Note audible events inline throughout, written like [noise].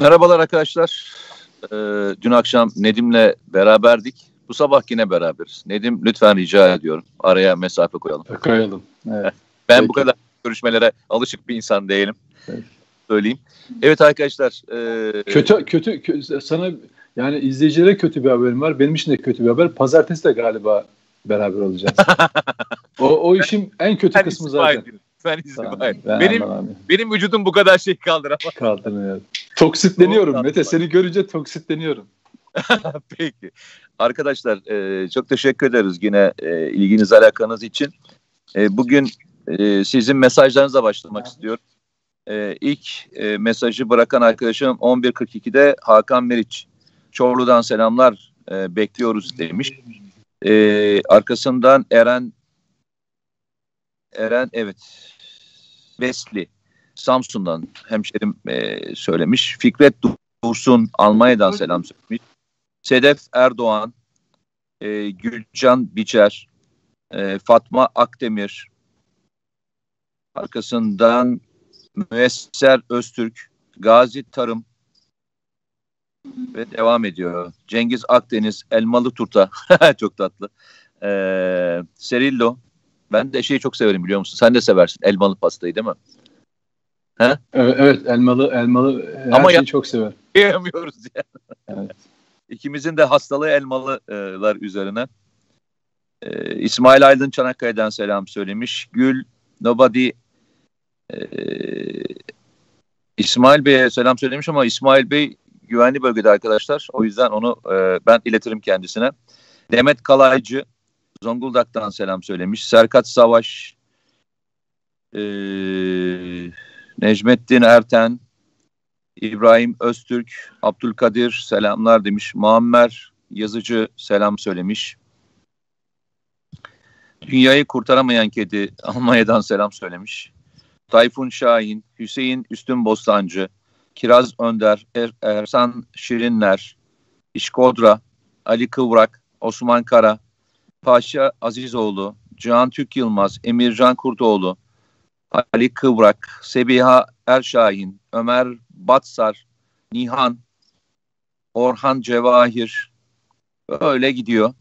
Merhabalar arkadaşlar. Ee, dün akşam Nedim'le beraberdik. Bu sabah yine beraberiz. Nedim lütfen rica ediyorum. Araya mesafe koyalım. Koyalım. Evet. Ben Peki. bu kadar görüşmelere alışık bir insan değilim. Evet. Söyleyeyim. Evet arkadaşlar. E... Kötü, kötü kötü sana yani izleyicilere kötü bir haberim var. Benim için de kötü bir haber. Pazartesi de galiba beraber olacağız. [laughs] o, o işin en kötü kısmı zaten. Ben izin tamam, benim benim vücudum bu kadar şey kaldıramaz. Kaldırmıyor. Toksitleniyorum Mete. Seni görünce toksitleniyorum. [laughs] Peki. Arkadaşlar e, çok teşekkür ederiz yine e, ilginiz alakanız için. E, bugün e, sizin mesajlarınızla başlamak istiyorum. E, ilk e, mesajı bırakan arkadaşım 11.42'de Hakan Meriç. Çorlu'dan selamlar e, bekliyoruz demiş. E, arkasından Eren Eren evet Vesli Samsun'dan hemşerim e, söylemiş. Fikret Dursun Almanya'dan selam söylemiş. Sedef Erdoğan, e, Gülcan Biçer, e, Fatma Akdemir, arkasından Müesser Öztürk, Gazi Tarım ve devam ediyor. Cengiz Akdeniz, Elmalı Turta, [laughs] çok tatlı. E, Serillo, ben de şeyi çok severim biliyor musun? Sen de seversin elmalı pastayı değil mi? He? Evet, elmalı elmalı her Ama şeyi çok sever. [laughs] Yiyemiyoruz yani. Evet. İkimizin de hastalığı elmalılar üzerine. Ee, İsmail Aydın Çanakkale'den selam söylemiş. Gül Nobody e, İsmail Bey'e selam söylemiş ama İsmail Bey güvenli bölgede arkadaşlar. O yüzden onu e, ben iletirim kendisine. Demet Kalaycı Zonguldak'tan selam söylemiş. Serkat Savaş e, Necmettin Erten İbrahim Öztürk, Abdülkadir selamlar demiş. Muammer yazıcı selam söylemiş. Dünyayı kurtaramayan kedi [laughs] Almanya'dan selam söylemiş. Tayfun Şahin, Hüseyin Üstün Bostancı, Kiraz Önder, er, Ersan Şirinler, İşkodra, Ali Kıvrak, Osman Kara, Paşa Azizoğlu, Cihan Türk Yılmaz, Emircan Kurtoğlu, Ali Kıvrak, Sebiha Erşahin, Ömer Batsar, Nihan, Orhan Cevahir öyle gidiyor.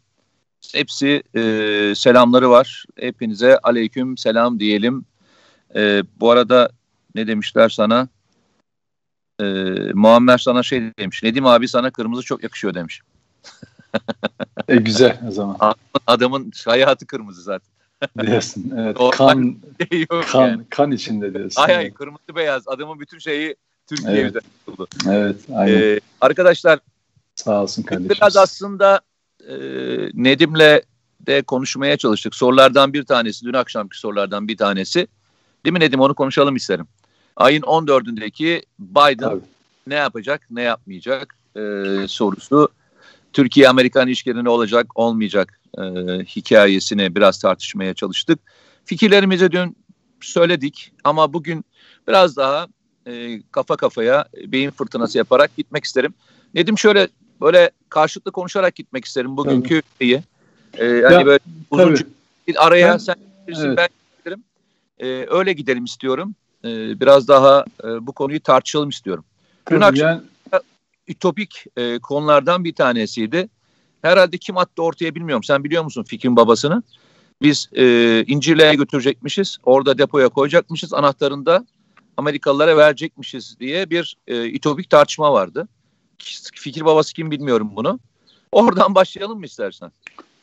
Hepsi e, selamları var. Hepinize aleyküm selam diyelim. E, bu arada ne demişler sana? E, Muammer sana şey demiş. Nedim abi sana kırmızı çok yakışıyor demiş. e, güzel o zaman. Adamın hayatı kırmızı zaten. Diyorsun. [laughs] Evet. Kan [laughs] şey kan yani. kan içinde diyorsun. Ay ay kırmızı beyaz. Adamın bütün şeyi Türkiye evet. oldu. Evet, aynen. Ee, arkadaşlar sağ olsun kardeşim. Biraz aslında e, Nedim'le de konuşmaya çalıştık. Sorulardan bir tanesi, dün akşamki sorulardan bir tanesi. Değil mi Nedim? Onu konuşalım isterim. Ayın 14'ündeki Biden Tabii. ne yapacak, ne yapmayacak e, sorusu. Türkiye-Amerikan ilişkileri ne olacak, olmayacak e, hikayesini biraz tartışmaya çalıştık. Fikirlerimizi dün söyledik ama bugün biraz daha e, kafa kafaya beyin fırtınası yaparak gitmek isterim. Nedim şöyle böyle karşılıklı konuşarak gitmek isterim bugünkü şeyi. E, yani ya, böyle uzunca bir araya ben, sen girsin evet. ben giderim. E, öyle gidelim istiyorum. E, biraz daha e, bu konuyu tartışalım istiyorum. Dün akşam yani... ütopik e, konulardan bir tanesiydi. Herhalde kim attı ortaya bilmiyorum. Sen biliyor musun Fikrin babasını? Biz e, İncirli'ye götürecekmişiz. Orada depoya koyacakmışız. Anahtarında Amerikalılara verecekmişiz diye bir e, ütopik tartışma vardı. Fikir babası kim bilmiyorum bunu. Oradan başlayalım mı istersen?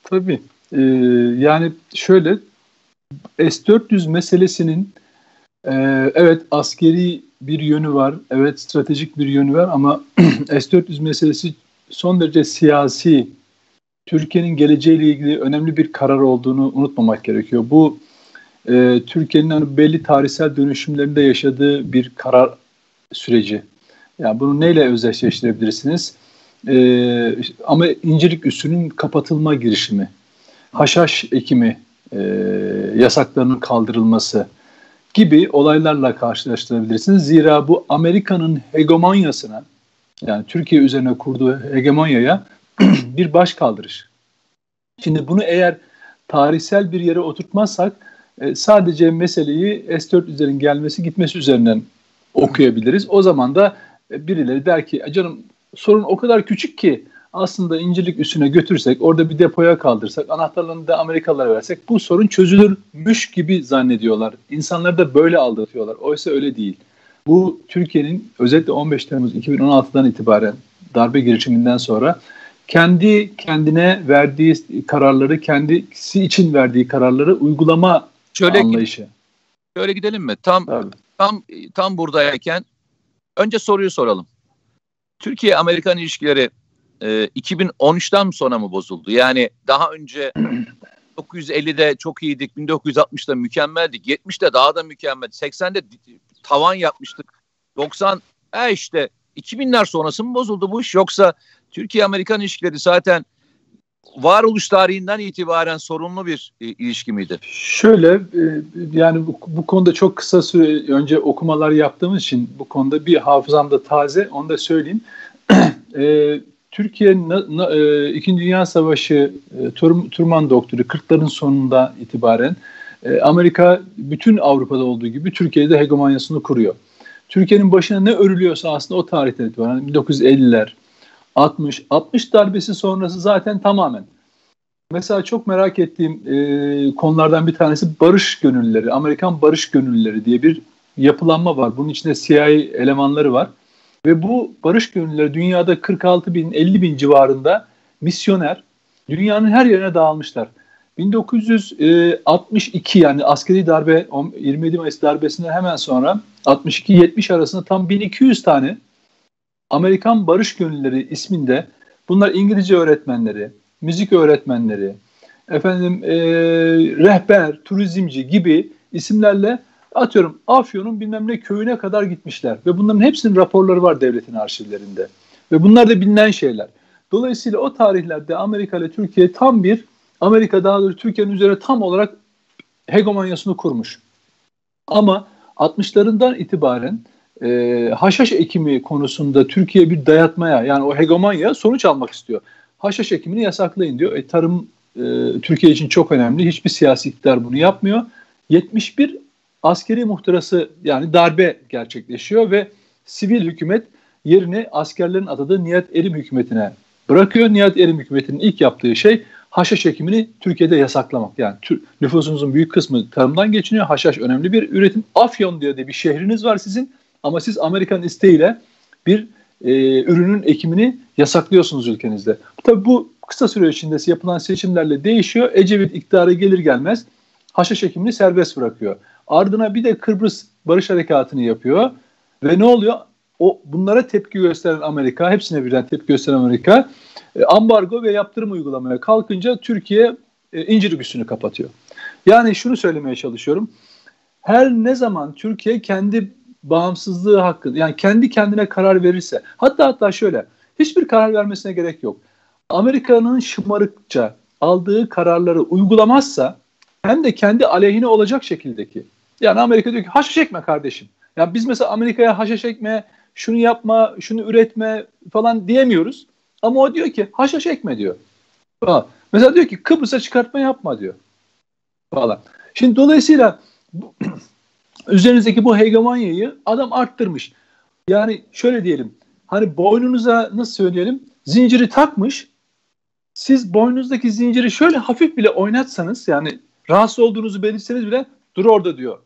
Tabii. Ee, yani şöyle S-400 meselesinin e, evet askeri bir yönü var. Evet stratejik bir yönü var ama [clears throat] S-400 meselesi son derece siyasi Türkiye'nin geleceğiyle ilgili önemli bir karar olduğunu unutmamak gerekiyor. Bu e, Türkiye'nin hani belli tarihsel dönüşümlerinde yaşadığı bir karar süreci. Yani bunu neyle özdeşleştirebilirsiniz? E, ama incirlik üssünün kapatılma girişimi, haşhaş ekimi e, yasaklarının kaldırılması gibi olaylarla karşılaştırabilirsiniz. Zira bu Amerika'nın hegemonyasına yani Türkiye üzerine kurduğu hegemonyaya [clears throat] bir baş kaldırış. Şimdi bunu eğer tarihsel bir yere oturtmazsak e, sadece meseleyi S-400'lerin gelmesi gitmesi üzerinden okuyabiliriz. O zaman da e, birileri der ki canım sorun o kadar küçük ki aslında incirlik üstüne götürsek orada bir depoya kaldırsak anahtarlarını da Amerikalılara versek bu sorun çözülürmüş gibi zannediyorlar. İnsanları da böyle aldatıyorlar. Oysa öyle değil. Bu Türkiye'nin özellikle 15 Temmuz 2016'dan itibaren darbe girişiminden sonra kendi kendine verdiği kararları, kendisi için verdiği kararları uygulama şöyle anlayışı. Şöyle gidelim mi? Tam Tabii. tam tam buradayken önce soruyu soralım. Türkiye Amerikan ilişkileri e, 2013'ten sonra mı bozuldu? Yani daha önce [clears throat] 1950'de çok iyiydik, 1960'da mükemmeldik, 70'de daha da mükemmel, 80'de tavan yapmıştık, 90 e işte 2000'ler sonrası mı bozuldu bu iş yoksa Türkiye-Amerikan ilişkileri zaten varoluş tarihinden itibaren sorunlu bir e, ilişki miydi? Şöyle e, yani bu, bu konuda çok kısa süre önce okumalar yaptığımız için bu konuda bir hafızamda taze onu da söyleyeyim. [clears throat] e, Türkiye na, na, e, İkinci Dünya Savaşı e, Tur, Turman Doktoru 40'ların sonunda itibaren e, Amerika bütün Avrupa'da olduğu gibi Türkiye'de hegemonyasını kuruyor. Türkiye'nin başına ne örülüyorsa aslında o tarihten itibaren 1950'ler, 60, 60 darbesi sonrası zaten tamamen. Mesela çok merak ettiğim e, konulardan bir tanesi barış gönüllüleri, Amerikan barış gönüllüleri diye bir yapılanma var. Bunun içinde CIA elemanları var. Ve bu barış gönüllüleri dünyada 46 bin, 50 bin civarında misyoner dünyanın her yerine dağılmışlar. 1962 yani askeri darbe 27 Mayıs darbesinden hemen sonra 62-70 arasında tam 1200 tane Amerikan Barış Gönülleri isminde bunlar İngilizce öğretmenleri, müzik öğretmenleri, efendim e, rehber, turizmci gibi isimlerle atıyorum Afyon'un bilmem ne köyüne kadar gitmişler ve bunların hepsinin raporları var devletin arşivlerinde ve bunlar da bilinen şeyler. Dolayısıyla o tarihlerde Amerika ile Türkiye tam bir Amerika daha doğrusu Türkiye'nin üzerine tam olarak hegemonyasını kurmuş. Ama 60'larından itibaren e, haşhaş ekimi konusunda Türkiye bir dayatmaya yani o hegemonya sonuç almak istiyor. Haşhaş ekimini yasaklayın diyor. E, tarım e, Türkiye için çok önemli. Hiçbir siyasi iktidar bunu yapmıyor. 71 askeri muhtırası yani darbe gerçekleşiyor ve sivil hükümet yerini askerlerin atadığı Nihat Erim hükümetine bırakıyor. Nihat Erim hükümetinin ilk yaptığı şey haşhaş ekimini Türkiye'de yasaklamak. Yani nüfusumuzun büyük kısmı tarımdan geçiniyor. Haşhaş önemli bir üretim. Afyon diye de bir şehriniz var sizin ama siz Amerikan isteğiyle bir e, ürünün ekimini yasaklıyorsunuz ülkenizde. Tabii bu kısa süre içinde yapılan seçimlerle değişiyor. Ecevit iktidara gelir gelmez haşhaş ekimini serbest bırakıyor. Ardına bir de Kıbrıs Barış Harekatı'nı yapıyor. Ve ne oluyor? O bunlara tepki gösteren Amerika, hepsine birden tepki gösteren Amerika e, ambargo ve yaptırım uygulamaya kalkınca Türkiye e, incir üstünü kapatıyor. Yani şunu söylemeye çalışıyorum. Her ne zaman Türkiye kendi bağımsızlığı hakkında yani kendi kendine karar verirse hatta hatta şöyle hiçbir karar vermesine gerek yok. Amerika'nın şımarıkça aldığı kararları uygulamazsa hem de kendi aleyhine olacak şekildeki. Yani Amerika diyor ki haşa çekme kardeşim. Yani biz mesela Amerika'ya haşa çekme, şunu yapma, şunu üretme falan diyemiyoruz. Ama o diyor ki haşhaş ekme diyor. Mesela diyor ki Kıbrıs'a çıkartma yapma diyor. Falan. Şimdi dolayısıyla [clears throat] üzerinizdeki bu hegemonyayı adam arttırmış. Yani şöyle diyelim. Hani boynunuza nasıl söyleyelim? Zinciri takmış. Siz boynunuzdaki zinciri şöyle hafif bile oynatsanız yani rahatsız olduğunuzu belirtseniz bile dur orada diyor.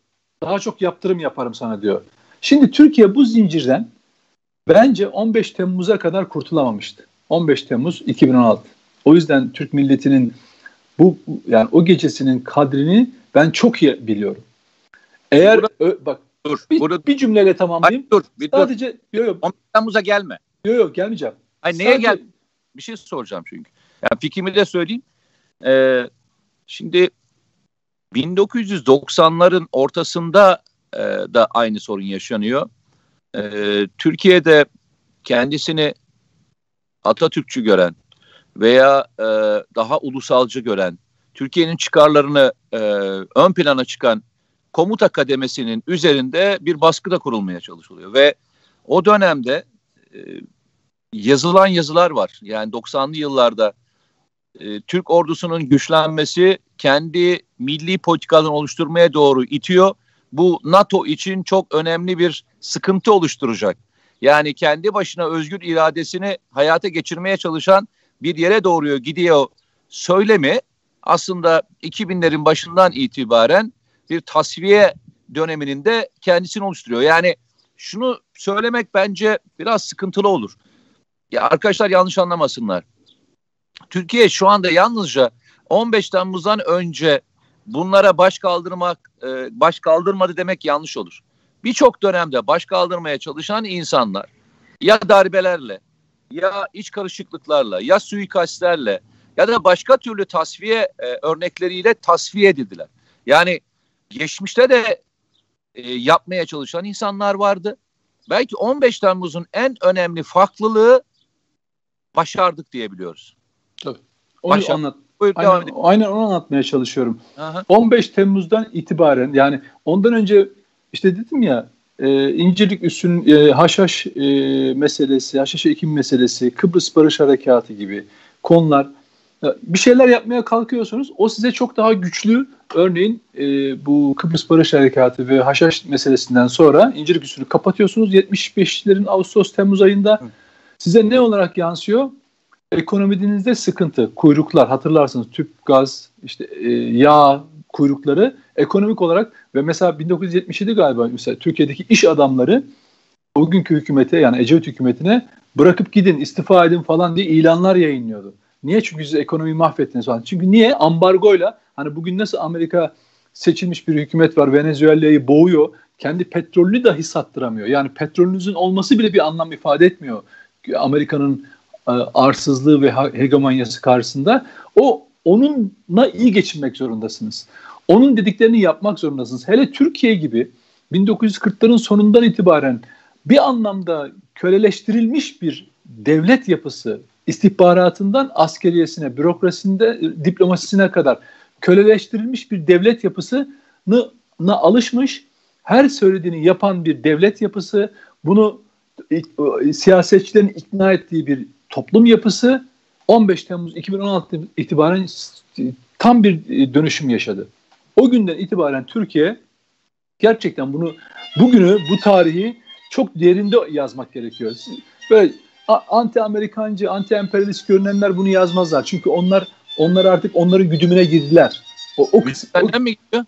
Daha çok yaptırım yaparım sana diyor. Şimdi Türkiye bu zincirden bence 15 Temmuz'a kadar kurtulamamıştı. 15 Temmuz 2016. O yüzden Türk milletinin bu yani o gecesinin kadrini ben çok iyi biliyorum. Eğer burada, ö, bak dur, bir, burada, bir cümleyle tamamlayayım. Hayır, dur, bir Sadece dur. Yo, yo, 15 Temmuz'a gelme. Yok yok gelmeyeceğim. Hayır, neye gel? Bir şey soracağım çünkü. Yani fikrimi de söyleyeyim. Ee, şimdi 1990'ların ortasında e, da aynı sorun yaşanıyor. E, Türkiye'de kendisini Atatürkçü gören veya e, daha ulusalcı gören, Türkiye'nin çıkarlarını e, ön plana çıkan komuta kademesinin üzerinde bir baskı da kurulmaya çalışılıyor ve o dönemde e, yazılan yazılar var. Yani 90'lı yıllarda e, Türk ordusunun güçlenmesi kendi milli politikalarını oluşturmaya doğru itiyor. Bu NATO için çok önemli bir sıkıntı oluşturacak. Yani kendi başına özgür iradesini hayata geçirmeye çalışan bir yere doğruyor gidiyor söylemi aslında 2000'lerin başından itibaren bir tasfiye döneminin de kendisini oluşturuyor. Yani şunu söylemek bence biraz sıkıntılı olur. Ya arkadaşlar yanlış anlamasınlar. Türkiye şu anda yalnızca 15 Temmuz'dan önce bunlara baş kaldırmak, e, baş kaldırmadı demek yanlış olur. Birçok dönemde baş kaldırmaya çalışan insanlar ya darbelerle, ya iç karışıklıklarla, ya suikastlerle ya da başka türlü tasfiye e, örnekleriyle tasfiye edildiler. Yani geçmişte de e, yapmaya çalışan insanlar vardı. Belki 15 Temmuz'un en önemli farklılığı başardık diyebiliyoruz. Tabii. Onu Başar. anlat. Buyur, aynen, aynen onu anlatmaya çalışıyorum. Aha. 15 Temmuz'dan itibaren yani ondan önce işte dedim ya e, İncirlik Üssü'nün e, Haşhaş e, meselesi, Haşhaş Ekim meselesi, Kıbrıs Barış Harekatı gibi konular bir şeyler yapmaya kalkıyorsunuz. O size çok daha güçlü örneğin e, bu Kıbrıs Barış Harekatı ve Haşhaş meselesinden sonra İncirlik Üssü'nü kapatıyorsunuz. 75'lerin Ağustos Temmuz ayında size ne olarak yansıyor? Ekonominizde sıkıntı, kuyruklar hatırlarsınız tüp gaz, işte e, yağ kuyrukları ekonomik olarak ve mesela 1977 galiba mesela Türkiye'deki iş adamları bugünkü hükümete yani Ecevit hükümetine bırakıp gidin istifa edin falan diye ilanlar yayınlıyordu. Niye? Çünkü siz ekonomiyi mahvettiniz falan. Çünkü niye? Ambargoyla hani bugün nasıl Amerika seçilmiş bir hükümet var Venezuela'yı boğuyor. Kendi petrolünü dahi sattıramıyor. Yani petrolünüzün olması bile bir anlam ifade etmiyor. Amerika'nın arsızlığı ve hegemonyası karşısında. O onunla iyi geçinmek zorundasınız. Onun dediklerini yapmak zorundasınız. Hele Türkiye gibi 1940'ların sonundan itibaren bir anlamda köleleştirilmiş bir devlet yapısı, istihbaratından askeriyesine, bürokrasisinde, diplomasisine kadar köleleştirilmiş bir devlet yapısına alışmış, her söylediğini yapan bir devlet yapısı, bunu siyasetçilerin ikna ettiği bir toplum yapısı 15 Temmuz 2016 itibaren tam bir dönüşüm yaşadı. O günden itibaren Türkiye gerçekten bunu bugünü, bu tarihi çok derinde yazmak gerekiyor. Böyle anti Amerikancı, anti emperyalist görünenler bunu yazmazlar. Çünkü onlar onlar artık onların güdümüne girdiler. O, o, o mi gidiyor?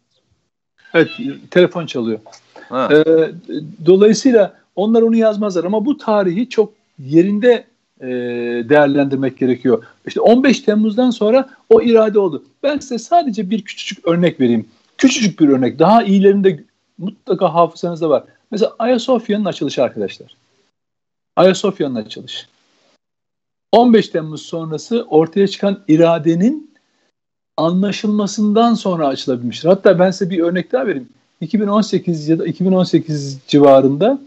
Evet, telefon çalıyor. Ee, dolayısıyla onlar onu yazmazlar ama bu tarihi çok yerinde e, değerlendirmek gerekiyor. İşte 15 Temmuz'dan sonra o irade oldu. Ben size sadece bir küçücük örnek vereyim. Küçücük bir örnek. Daha iyilerinde mutlaka hafızanızda var. Mesela Ayasofya'nın açılışı arkadaşlar. Ayasofya'nın açılışı. 15 Temmuz sonrası ortaya çıkan iradenin anlaşılmasından sonra açılabilmiştir. Hatta ben size bir örnek daha vereyim. 2018 ya da 2018 civarında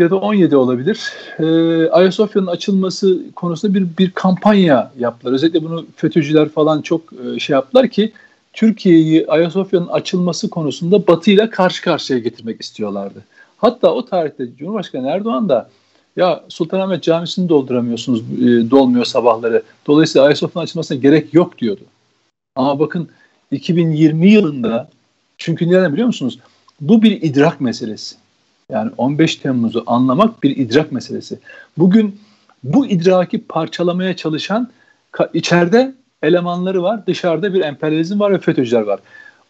ya da 17 olabilir. E, Ayasofya'nın açılması konusunda bir bir kampanya yaptılar. Özellikle bunu FETÖ'cüler falan çok e, şey yaptılar ki Türkiye'yi Ayasofya'nın açılması konusunda Batı ile karşı karşıya getirmek istiyorlardı. Hatta o tarihte Cumhurbaşkanı Erdoğan da ya Sultanahmet Camisi'ni dolduramıyorsunuz, e, dolmuyor sabahları. Dolayısıyla Ayasofya'nın açılmasına gerek yok diyordu. Ama bakın 2020 yılında çünkü neden biliyor musunuz? Bu bir idrak meselesi. Yani 15 Temmuz'u anlamak bir idrak meselesi. Bugün bu idraki parçalamaya çalışan içeride elemanları var, dışarıda bir emperyalizm var ve FETÖ'cüler var.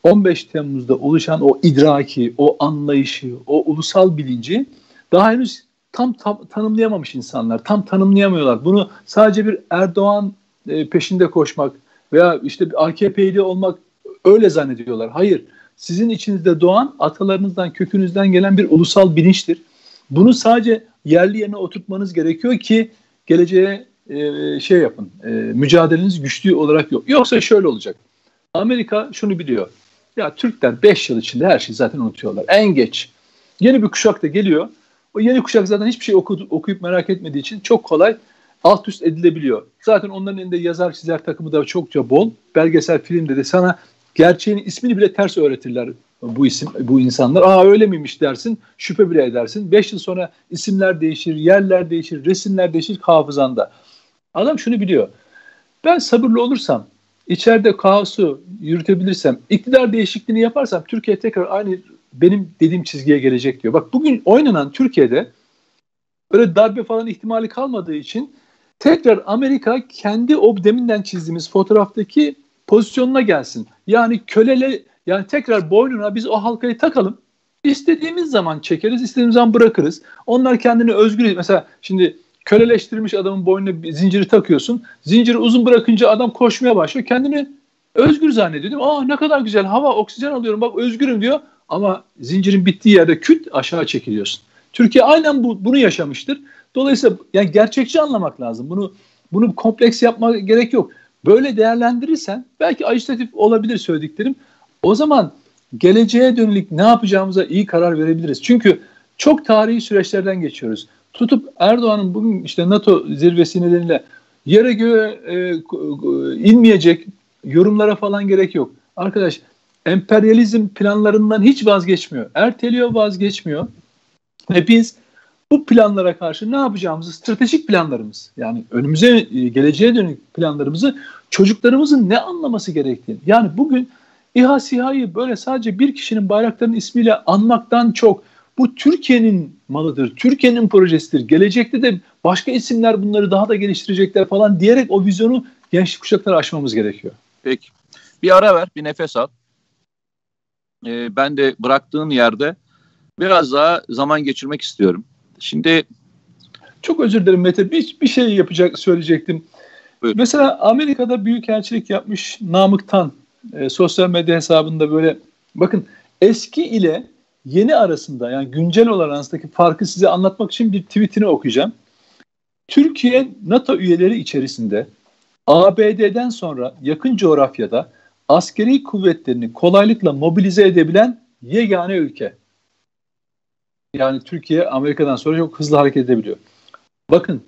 15 Temmuz'da oluşan o idraki, o anlayışı, o ulusal bilinci daha henüz tam, tam tanımlayamamış insanlar. Tam tanımlayamıyorlar. Bunu sadece bir Erdoğan e, peşinde koşmak veya işte bir AKP'li olmak öyle zannediyorlar. Hayır sizin içinizde doğan atalarınızdan, kökünüzden gelen bir ulusal bilinçtir. Bunu sadece yerli yerine oturtmanız gerekiyor ki geleceğe e, şey yapın, e, mücadeleniz güçlü olarak yok. Yoksa şöyle olacak. Amerika şunu biliyor. Ya Türkler 5 yıl içinde her şeyi zaten unutuyorlar. En geç. Yeni bir kuşak da geliyor. O yeni kuşak zaten hiçbir şey oku, okuyup merak etmediği için çok kolay alt üst edilebiliyor. Zaten onların elinde yazar çizer takımı da çokça bol. Belgesel filmde de sana gerçeğin ismini bile ters öğretirler bu isim bu insanlar. Aa öyle miymiş dersin, şüphe bile edersin. Beş yıl sonra isimler değişir, yerler değişir, resimler değişir hafızanda. Adam şunu biliyor. Ben sabırlı olursam, içeride kaosu yürütebilirsem, iktidar değişikliğini yaparsam Türkiye tekrar aynı benim dediğim çizgiye gelecek diyor. Bak bugün oynanan Türkiye'de öyle darbe falan ihtimali kalmadığı için tekrar Amerika kendi o deminden çizdiğimiz fotoğraftaki pozisyonuna gelsin. Yani kölele yani tekrar boynuna biz o halkayı takalım. İstediğimiz zaman çekeriz, istediğimiz zaman bırakırız. Onlar kendini özgür mesela şimdi köleleştirilmiş adamın boynuna bir zinciri takıyorsun. Zinciri uzun bırakınca adam koşmaya başlıyor. Kendini özgür zannediyor. Değil mi? Aa ne kadar güzel hava, oksijen alıyorum bak özgürüm diyor. Ama zincirin bittiği yerde küt aşağı çekiliyorsun. Türkiye aynen bu, bunu yaşamıştır. Dolayısıyla yani gerçekçi anlamak lazım. Bunu bunu kompleks yapma gerek yok. Böyle değerlendirirsen belki ajitatif olabilir söylediklerim. O zaman geleceğe dönük ne yapacağımıza iyi karar verebiliriz. Çünkü çok tarihi süreçlerden geçiyoruz. Tutup Erdoğan'ın bugün işte NATO zirvesi nedeniyle yere göğe e, inmeyecek yorumlara falan gerek yok. Arkadaş emperyalizm planlarından hiç vazgeçmiyor. Erteliyor vazgeçmiyor. Ve biz bu planlara karşı ne yapacağımızı stratejik planlarımız yani önümüze e, geleceğe dönük planlarımızı çocuklarımızın ne anlaması gerektiğini yani bugün İHA SİHA'yı böyle sadece bir kişinin bayraklarının ismiyle anmaktan çok bu Türkiye'nin malıdır, Türkiye'nin projesidir. Gelecekte de başka isimler bunları daha da geliştirecekler falan diyerek o vizyonu gençlik kuşakları aşmamız gerekiyor. Peki. Bir ara ver, bir nefes al. Ee, ben de bıraktığın yerde biraz daha zaman geçirmek istiyorum. Şimdi çok özür dilerim Mete. Bir, bir şey yapacak söyleyecektim. Buyur. Mesela Amerika'da büyük elçilik yapmış Namık Tan e, sosyal medya hesabında böyle bakın eski ile yeni arasında yani güncel olan arasındaki farkı size anlatmak için bir tweetini okuyacağım. Türkiye NATO üyeleri içerisinde ABD'den sonra yakın coğrafyada askeri kuvvetlerini kolaylıkla mobilize edebilen yegane ülke. Yani Türkiye Amerika'dan sonra çok hızlı hareket edebiliyor. Bakın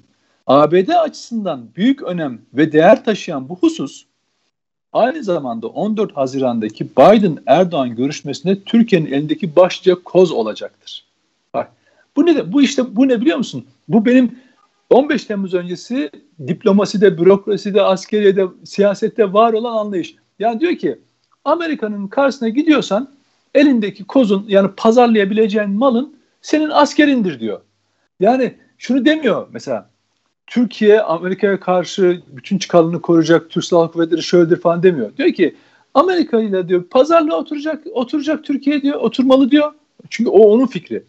ABD açısından büyük önem ve değer taşıyan bu husus aynı zamanda 14 Haziran'daki Biden-Erdoğan görüşmesinde Türkiye'nin elindeki başlıca koz olacaktır. Bak bu ne bu işte bu ne biliyor musun? Bu benim 15 Temmuz öncesi diplomaside, bürokraside, askeriyede, siyasette var olan anlayış. Yani diyor ki Amerika'nın karşısına gidiyorsan elindeki kozun yani pazarlayabileceğin malın senin askerindir diyor. Yani şunu demiyor mesela Türkiye Amerika'ya karşı bütün çıkarlarını koruyacak Türk Silahlı Kuvvetleri şöyledir falan demiyor. Diyor ki Amerika ile diyor pazarlığa oturacak oturacak Türkiye diyor oturmalı diyor. Çünkü o onun fikri.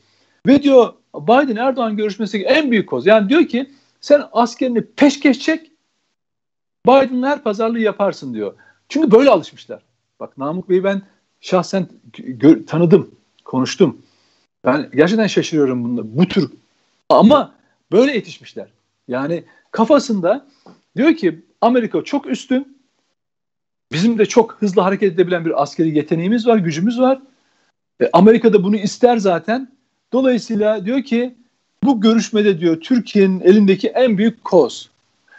Ve diyor Biden Erdoğan görüşmesindeki en büyük koz. Yani diyor ki sen askerini peşkeş çek Biden'la her pazarlığı yaparsın diyor. Çünkü böyle alışmışlar. Bak Namık Bey'i ben şahsen tanıdım, konuştum. Ben gerçekten şaşırıyorum bunda. Bu tür ama böyle yetişmişler. Yani kafasında diyor ki Amerika çok üstün. Bizim de çok hızlı hareket edebilen bir askeri yeteneğimiz var, gücümüz var. E, Amerika da bunu ister zaten. Dolayısıyla diyor ki bu görüşmede diyor Türkiye'nin elindeki en büyük koz.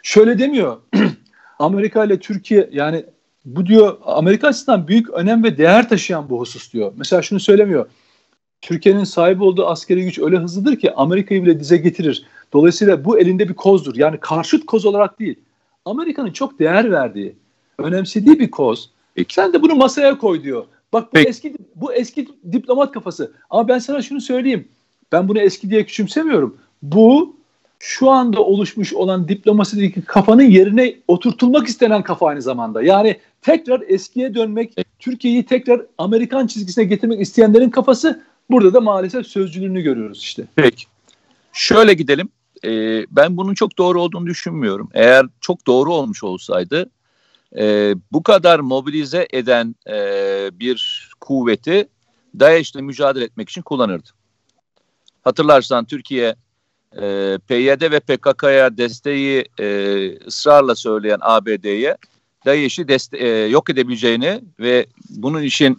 Şöyle demiyor. [clears throat] Amerika ile Türkiye yani bu diyor Amerika açısından büyük önem ve değer taşıyan bu husus diyor. Mesela şunu söylemiyor. Türkiye'nin sahip olduğu askeri güç öyle hızlıdır ki Amerika'yı bile dize getirir. Dolayısıyla bu elinde bir kozdur. Yani karşıt koz olarak değil. Amerika'nın çok değer verdiği, önemsediği bir koz. E, sen de bunu masaya koy diyor. Bak bu Peki. eski bu eski diplomat kafası. Ama ben sana şunu söyleyeyim. Ben bunu eski diye küçümsemiyorum. Bu şu anda oluşmuş olan diplomasideki kafanın yerine oturtulmak istenen kafa aynı zamanda. Yani tekrar eskiye dönmek, Türkiye'yi tekrar Amerikan çizgisine getirmek isteyenlerin kafası burada da maalesef sözcülüğünü görüyoruz işte. Peki. Şöyle gidelim. Ee, ben bunun çok doğru olduğunu düşünmüyorum. Eğer çok doğru olmuş olsaydı e, bu kadar mobilize eden e, bir kuvveti DAEŞ'le mücadele etmek için kullanırdı. Hatırlarsan Türkiye e, PYD ve PKK'ya desteği e, ısrarla söyleyen ABD'ye DAEŞ'i e, yok edebileceğini ve bunun için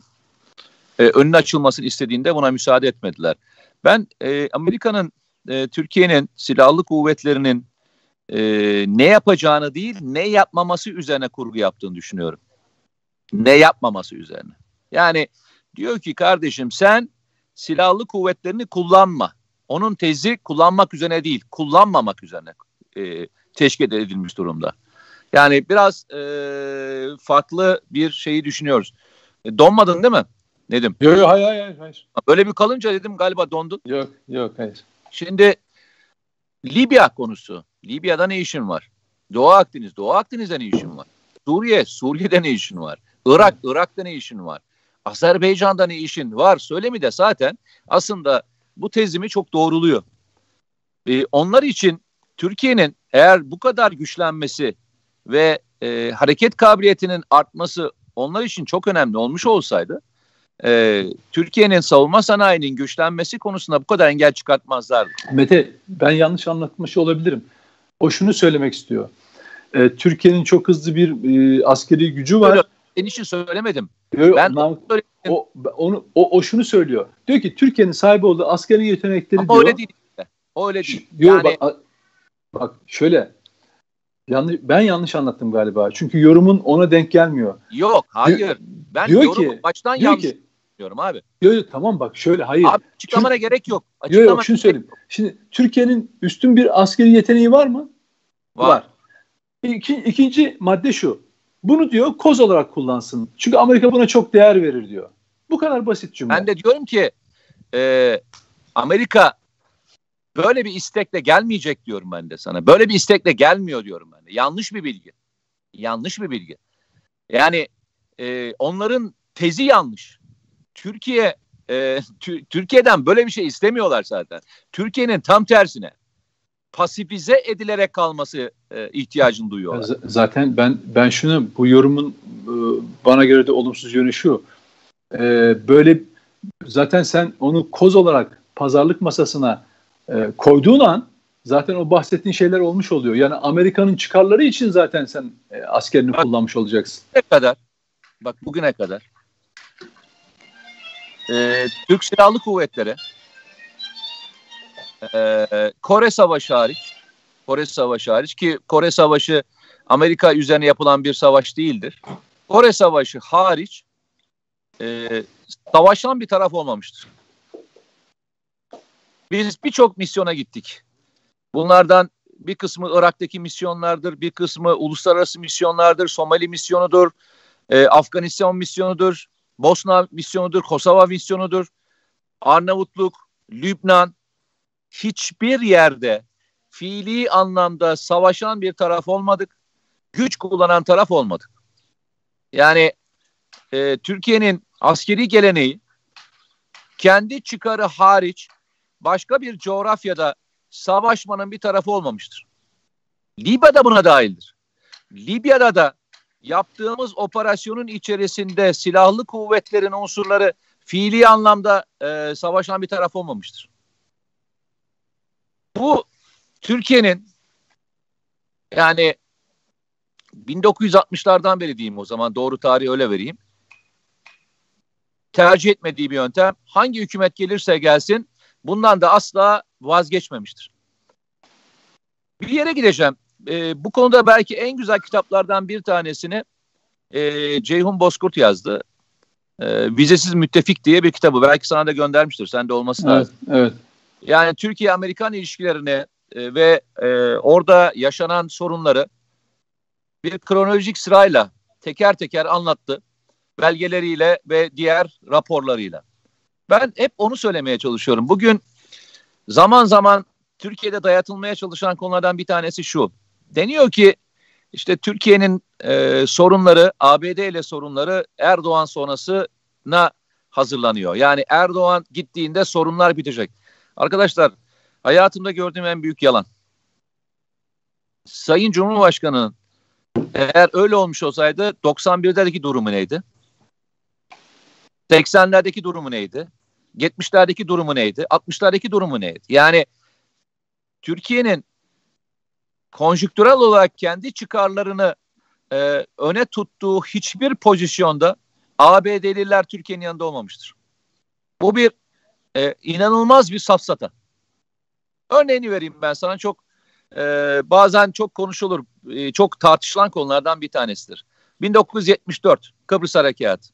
e, önün açılmasını istediğinde buna müsaade etmediler. Ben e, Amerika'nın e, Türkiye'nin silahlı kuvvetlerinin e, ne yapacağını değil ne yapmaması üzerine kurgu yaptığını düşünüyorum. Ne yapmaması üzerine. Yani diyor ki kardeşim sen silahlı kuvvetlerini kullanma. Onun tezi kullanmak üzerine değil, kullanmamak üzerine e, teşkil edilmiş durumda. Yani biraz e, farklı bir şeyi düşünüyoruz. E, donmadın değil mi? Nedim? Yok yok hayır hayır hayır. Böyle bir kalınca dedim galiba dondun. Yok yok hayır. Şimdi Libya konusu. Libya'da ne işin var? Doğu Akdeniz, Doğu Akdeniz'de ne işin var? Suriye, Suriye'de ne işin var? Irak, Irak'ta ne işin var? Azerbaycan'da ne işin var? Söylemi de zaten aslında bu tezimi çok doğruluyor. Ee, onlar için Türkiye'nin eğer bu kadar güçlenmesi ve e, hareket kabiliyetinin artması onlar için çok önemli olmuş olsaydı e, Türkiye'nin savunma sanayinin güçlenmesi konusunda bu kadar engel çıkartmazlardı. Mete ben yanlış anlatmış olabilirim. O şunu söylemek istiyor. E, Türkiye'nin çok hızlı bir e, askeri gücü var. Öyle, senin için söylemedim. Yo, ben nam, o, onu, o, o şunu söylüyor. Diyor ki Türkiye'nin sahibi olduğu askeri yetenekleri Ama diyor. öyle değil. Işte. O öyle değil. Diyor, yani, bak, bak şöyle yanlış ben yanlış anlattım galiba. Çünkü yorumun ona denk gelmiyor. Yok, hayır. Diyor, ben diyor yorumu ki, baştan diyor yanlış ki, diyorum abi. Yok yok tamam bak şöyle hayır. Abi açıklamana Çünkü, gerek yok. Açıklama yok yok şunu söyleyeyim. Yok. Şimdi Türkiye'nin üstün bir askeri yeteneği var mı? Var. var. İki, ikinci madde şu. Bunu diyor koz olarak kullansın. Çünkü Amerika buna çok değer verir diyor. Bu kadar basit cümle. Ben de diyorum ki e, Amerika böyle bir istekle gelmeyecek diyorum ben de sana. Böyle bir istekle gelmiyor diyorum ben de. Yanlış bir bilgi. Yanlış bir bilgi. Yani e, onların tezi yanlış. Türkiye e, [laughs] Türkiye'den böyle bir şey istemiyorlar zaten. Türkiye'nin tam tersine pasifize edilerek kalması e, ihtiyacını duyuyorlar. Z- zaten ben ben şunu bu yorumun e, bana göre de olumsuz yönü şu. E, böyle zaten sen onu koz olarak pazarlık masasına e, koyduğun an zaten o bahsettiğin şeyler olmuş oluyor. Yani Amerika'nın çıkarları için zaten sen e, askerini bak, kullanmış olacaksın. Ne kadar? Bak bugüne kadar e, Türk Silahlı Kuvvetleri e, Kore Savaşı hariç Kore Savaşı hariç ki Kore Savaşı Amerika üzerine yapılan bir savaş değildir. Kore Savaşı hariç e, savaşan bir taraf olmamıştır. Biz birçok misyona gittik. Bunlardan bir kısmı Irak'taki misyonlardır, bir kısmı uluslararası misyonlardır, Somali misyonudur, e, Afganistan misyonudur, Bosna misyonudur, Kosova misyonudur, Arnavutluk, Lübnan, hiçbir yerde fiili anlamda savaşan bir taraf olmadık, güç kullanan taraf olmadık. Yani e, Türkiye'nin askeri geleneği kendi çıkarı hariç başka bir coğrafyada savaşmanın bir tarafı olmamıştır. Libya'da buna dahildir. Libya'da da yaptığımız operasyonun içerisinde silahlı kuvvetlerin unsurları fiili anlamda e, savaşan bir taraf olmamıştır. Bu Türkiye'nin yani 1960'lardan beri diyeyim o zaman doğru tarihi öyle vereyim. Tercih etmediği bir yöntem. Hangi hükümet gelirse gelsin bundan da asla vazgeçmemiştir. Bir yere gideceğim. E, bu konuda belki en güzel kitaplardan bir tanesini e, Ceyhun Bozkurt yazdı. E, Vizesiz Müttefik diye bir kitabı. Belki sana da göndermiştir. Sen de olması evet, lazım. Evet. Yani Türkiye-Amerikan ilişkilerini e, ve e, orada yaşanan sorunları bir kronolojik sırayla teker teker anlattı. Belgeleriyle ve diğer raporlarıyla. Ben hep onu söylemeye çalışıyorum. Bugün zaman zaman Türkiye'de dayatılmaya çalışan konulardan bir tanesi şu. Deniyor ki işte Türkiye'nin e, sorunları, ABD ile sorunları Erdoğan sonrasına hazırlanıyor. Yani Erdoğan gittiğinde sorunlar bitecek. Arkadaşlar hayatımda gördüğüm en büyük yalan. Sayın Cumhurbaşkanı'nın eğer öyle olmuş olsaydı 91'deki durumu neydi? 80'lerdeki durumu neydi? 70'lerdeki durumu neydi? 60'lardaki durumu neydi? Yani Türkiye'nin konjüktürel olarak kendi çıkarlarını e, öne tuttuğu hiçbir pozisyonda ABD'liler Türkiye'nin yanında olmamıştır. Bu bir e, inanılmaz bir safsata. Örneğini vereyim ben sana çok e, bazen çok konuşulur, e, çok tartışılan konulardan bir tanesidir. 1974 Kıbrıs Harekatı.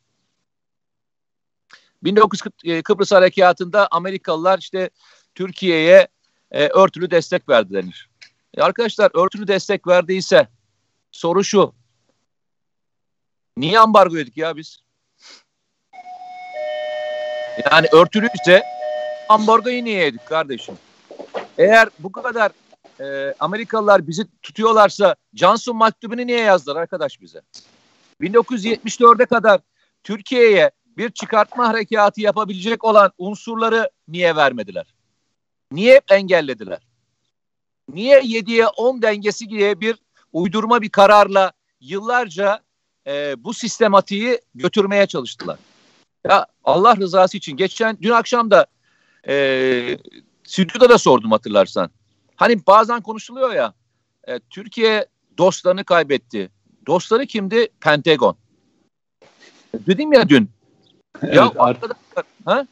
1940 e, Kıbrıs Harekatı'nda Amerikalılar işte Türkiye'ye e, örtülü destek verdi denir. E arkadaşlar örtülü destek verdiyse soru şu. Niye ambargo yedik ya biz? Yani örtülüyse ambargoyu niye yedik kardeşim? Eğer bu kadar e, Amerikalılar bizi tutuyorlarsa Johnson mektubunu niye yazdılar arkadaş bize? 1974'e kadar Türkiye'ye bir çıkartma harekatı yapabilecek olan unsurları niye vermediler? Niye engellediler? Niye 7'ye 10 dengesi diye bir uydurma bir kararla yıllarca e, bu sistematiği götürmeye çalıştılar? Ya Allah rızası için geçen dün akşam da e, stüdyoda da sordum hatırlarsan. Hani bazen konuşuluyor ya e, Türkiye dostlarını kaybetti. Dostları kimdi? Pentagon. Dedim ya dün. Evet, ya artık, ha?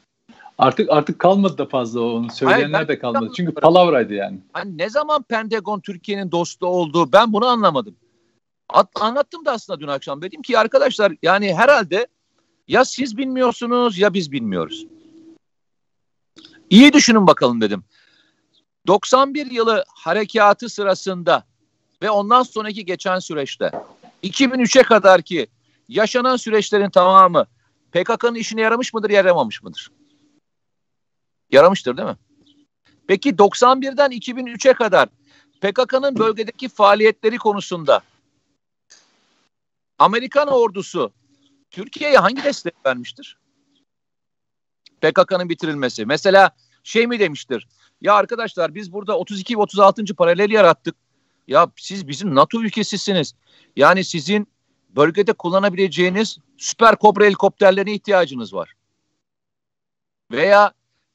Artık artık kalmadı da fazla onu söyleyenler Hayır, de kalmadı. Çünkü palavraydı yani. Hani ne zaman Pentagon Türkiye'nin dostu olduğu ben bunu anlamadım. At, anlattım da aslında dün akşam. Dedim ki arkadaşlar yani herhalde ya siz bilmiyorsunuz ya biz bilmiyoruz. İyi düşünün bakalım dedim. 91 yılı harekatı sırasında ve ondan sonraki geçen süreçte 2003'e kadar ki yaşanan süreçlerin tamamı PKK'nın işine yaramış mıdır, yaramamış mıdır? Yaramıştır değil mi? Peki 91'den 2003'e kadar PKK'nın bölgedeki faaliyetleri konusunda Amerikan ordusu Türkiye'ye hangi destek vermiştir? PKK'nın bitirilmesi. Mesela şey mi demiştir? Ya arkadaşlar biz burada 32 ve 36. paralel yarattık. Ya siz bizim NATO ülkesisiniz. Yani sizin bölgede kullanabileceğiniz süper kobra helikopterlerine ihtiyacınız var. Veya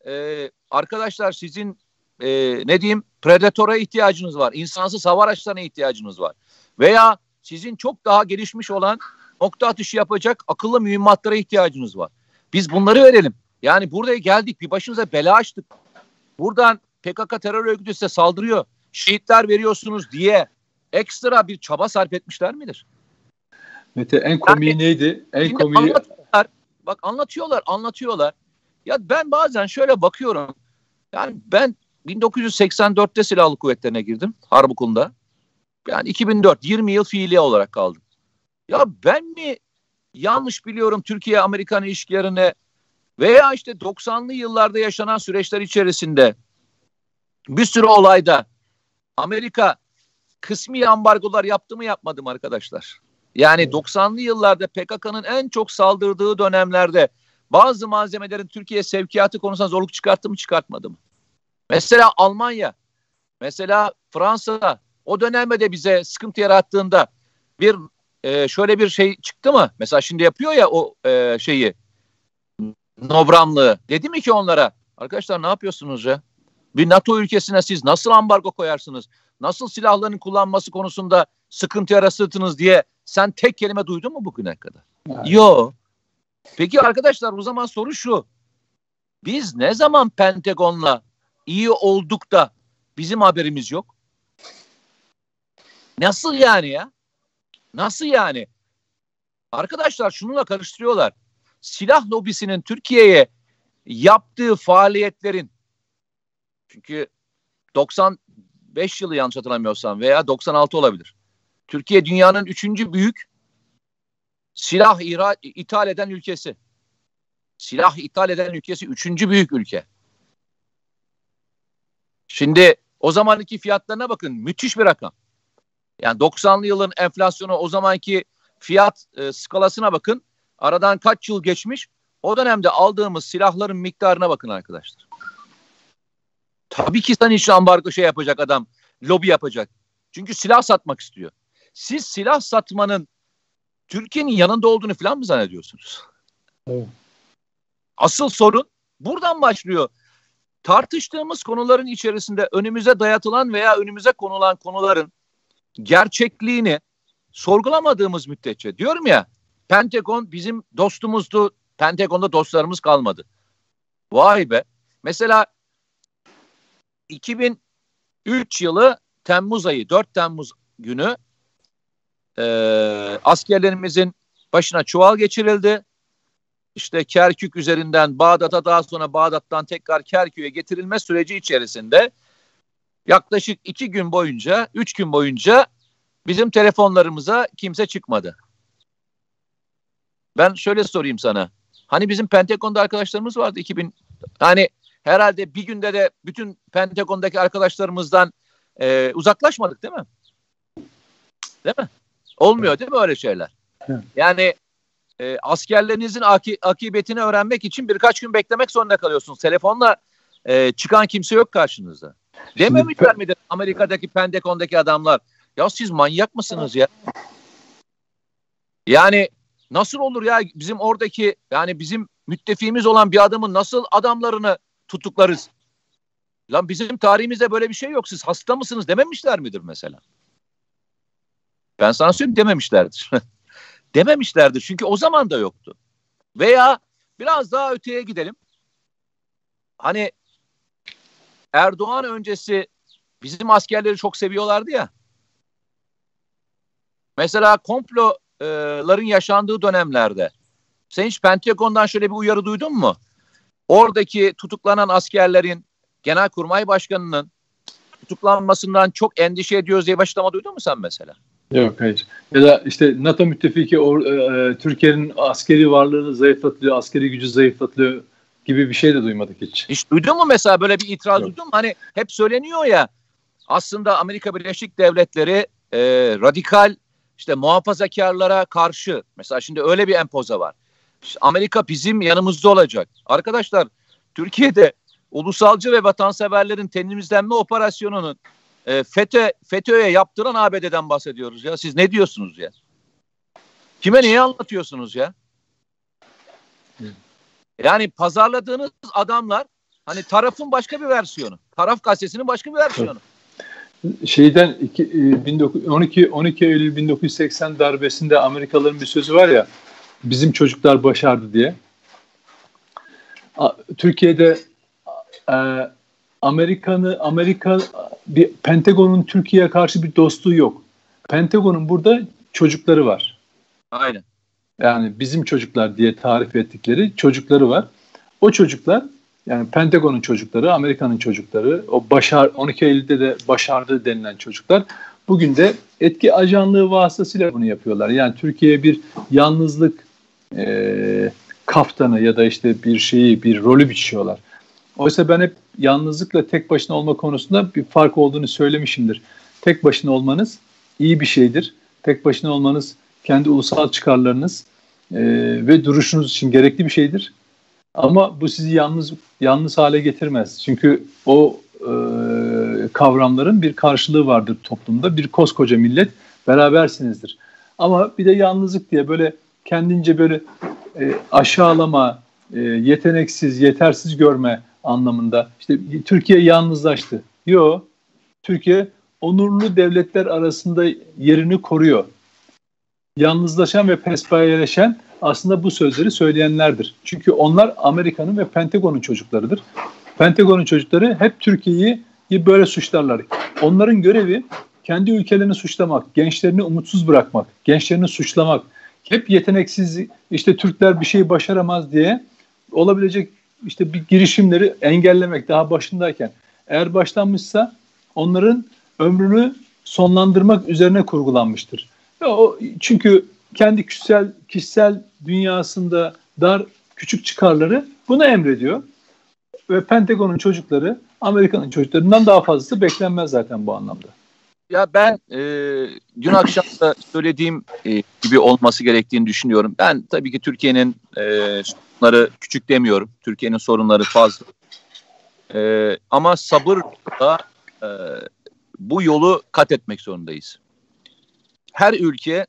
e, arkadaşlar sizin e, ne diyeyim Predator'a ihtiyacınız var. İnsansız hava araçlarına ihtiyacınız var. Veya sizin çok daha gelişmiş olan nokta atışı yapacak akıllı mühimmatlara ihtiyacınız var. Biz bunları verelim. Yani buraya geldik bir başınıza bela açtık. Buradan PKK terör örgütü size saldırıyor. Şehitler veriyorsunuz diye ekstra bir çaba sarf etmişler midir? Mete en komiği yani, neydi? En komiği... Anlatıyorlar. Bak anlatıyorlar, anlatıyorlar. Ya ben bazen şöyle bakıyorum. Yani ben 1984'te silahlı kuvvetlerine girdim harp okulunda. Yani 2004 20 yıl fiili olarak kaldım. Ya ben mi yanlış biliyorum Türkiye Amerikan ilişkilerine veya işte 90'lı yıllarda yaşanan süreçler içerisinde bir sürü olayda Amerika kısmi ambargolar yaptı mı yapmadı mı arkadaşlar? Yani 90'lı yıllarda PKK'nın en çok saldırdığı dönemlerde bazı malzemelerin Türkiye sevkiyatı konusunda zorluk çıkarttı mı çıkartmadı mı? Mesela Almanya, mesela Fransa o dönemde de bize sıkıntı yarattığında bir e, şöyle bir şey çıktı mı? Mesela şimdi yapıyor ya o e, şeyi Nobramlığı. Dedi mi ki onlara arkadaşlar ne yapıyorsunuz ya? Bir NATO ülkesine siz nasıl ambargo koyarsınız? Nasıl silahların kullanması konusunda sıkıntı yaratırsınız diye sen tek kelime duydun mu bugüne kadar? Evet. Yok. Peki arkadaşlar o zaman soru şu. Biz ne zaman Pentagon'la iyi olduk da bizim haberimiz yok? Nasıl yani ya? Nasıl yani? Arkadaşlar şununla karıştırıyorlar silah lobisinin Türkiye'ye yaptığı faaliyetlerin çünkü 95 yılı yanlış hatırlamıyorsam veya 96 olabilir. Türkiye dünyanın üçüncü büyük silah ithal, ithal eden ülkesi. Silah ithal eden ülkesi üçüncü büyük ülke. Şimdi o zamanki fiyatlarına bakın müthiş bir rakam. Yani 90'lı yılın enflasyonu o zamanki fiyat e, skalasına bakın. Aradan kaç yıl geçmiş? O dönemde aldığımız silahların miktarına bakın arkadaşlar. Tabii ki sen için ambargo şey yapacak adam, lobi yapacak. Çünkü silah satmak istiyor. Siz silah satmanın Türkiye'nin yanında olduğunu falan mı zannediyorsunuz? Evet. Asıl sorun buradan başlıyor. Tartıştığımız konuların içerisinde önümüze dayatılan veya önümüze konulan konuların gerçekliğini sorgulamadığımız müddetçe diyorum ya Pentagon bizim dostumuzdu. Pentagon'da dostlarımız kalmadı. Vay be. Mesela 2003 yılı Temmuz ayı 4 Temmuz günü e, askerlerimizin başına çuval geçirildi. İşte Kerkük üzerinden Bağdat'a daha sonra Bağdat'tan tekrar Kerkük'e getirilme süreci içerisinde yaklaşık iki gün boyunca, üç gün boyunca bizim telefonlarımıza kimse çıkmadı. Ben şöyle sorayım sana. Hani bizim Pentagon'da arkadaşlarımız vardı 2000 hani herhalde bir günde de bütün Pentagon'daki arkadaşlarımızdan e, uzaklaşmadık değil mi? Değil mi? Olmuyor değil mi öyle şeyler? Yani e, askerlerinizin aki, akıbetini öğrenmek için birkaç gün beklemek zorunda kalıyorsunuz. Telefonla e, çıkan kimse yok karşınızda. Dememişler midir Amerika'daki Pentagon'daki adamlar? Ya siz manyak mısınız ya? Yani nasıl olur ya bizim oradaki yani bizim müttefiğimiz olan bir adamın nasıl adamlarını tutuklarız? Lan bizim tarihimizde böyle bir şey yok. Siz hasta mısınız dememişler midir mesela? Ben sana söyleyeyim dememişlerdir. [laughs] dememişlerdir çünkü o zaman da yoktu. Veya biraz daha öteye gidelim. Hani Erdoğan öncesi bizim askerleri çok seviyorlardı ya. Mesela komploların yaşandığı dönemlerde sen hiç Pentagon'dan şöyle bir uyarı duydun mu? Oradaki tutuklanan askerlerin Genelkurmay Başkanı'nın tutuklanmasından çok endişe ediyoruz diye başlama duydun mu sen mesela? Yok hayır. Ya da işte NATO müttefiki or, e, Türkiye'nin askeri varlığını zayıflatıyor, askeri gücü zayıflatıyor gibi bir şey de duymadık hiç. Hiç duydun mu mesela böyle bir itiraz Yok. duydun mu? Hani hep söyleniyor ya aslında Amerika Birleşik Devletleri e, radikal işte muhafazakarlara karşı mesela şimdi öyle bir empoza var. İşte Amerika bizim yanımızda olacak. Arkadaşlar Türkiye'de ulusalcı ve vatanseverlerin temizlenme operasyonunun e, FETÖ FETÖ'ye yaptıran ABD'den bahsediyoruz ya. Siz ne diyorsunuz ya? Kime niye anlatıyorsunuz ya? Yani pazarladığınız adamlar hani tarafın başka bir versiyonu. Taraf gazetesinin başka bir versiyonu. Şeyden iki, 12 e, 12 Eylül 1980 darbesinde Amerikalıların bir sözü var ya bizim çocuklar başardı diye. Türkiye'de e, Amerikan'ı Amerika bir Pentagon'un Türkiye'ye karşı bir dostluğu yok. Pentagon'un burada çocukları var. Aynen. Yani bizim çocuklar diye tarif ettikleri çocukları var. O çocuklar yani Pentagon'un çocukları, Amerika'nın çocukları, o başar 12 Eylül'de de başardığı denilen çocuklar bugün de etki ajanlığı vasıtasıyla bunu yapıyorlar. Yani Türkiye'ye bir yalnızlık e, kaftanı ya da işte bir şeyi, bir rolü biçiyorlar. Oysa ben hep yalnızlıkla tek başına olma konusunda bir fark olduğunu söylemişimdir. Tek başına olmanız iyi bir şeydir. Tek başına olmanız kendi ulusal çıkarlarınız e, ve duruşunuz için gerekli bir şeydir. Ama bu sizi yalnız yalnız hale getirmez. Çünkü o e, kavramların bir karşılığı vardır toplumda. Bir koskoca millet berabersinizdir. Ama bir de yalnızlık diye böyle kendince böyle e, aşağılama, e, yeteneksiz, yetersiz görme anlamında. İşte Türkiye yalnızlaştı. Yok. Türkiye onurlu devletler arasında yerini koruyor. Yalnızlaşan ve pespayeleşen aslında bu sözleri söyleyenlerdir. Çünkü onlar Amerika'nın ve Pentagon'un çocuklarıdır. Pentagon'un çocukları hep Türkiye'yi böyle suçlarlar. Onların görevi kendi ülkelerini suçlamak, gençlerini umutsuz bırakmak, gençlerini suçlamak, hep yeteneksiz işte Türkler bir şey başaramaz diye olabilecek işte bir girişimleri engellemek daha başındayken eğer başlanmışsa onların ömrünü sonlandırmak üzerine kurgulanmıştır. O, çünkü kendi kişisel kişisel dünyasında dar küçük çıkarları bunu emrediyor. Ve Pentagon'un çocukları Amerika'nın çocuklarından daha fazlası beklenmez zaten bu anlamda. Ya ben e, dün akşam da söylediğim e, gibi olması gerektiğini düşünüyorum. Ben tabii ki Türkiye'nin e, sorunları küçük demiyorum. Türkiye'nin sorunları fazla. E, ama sabırla e, bu yolu kat etmek zorundayız. Her ülke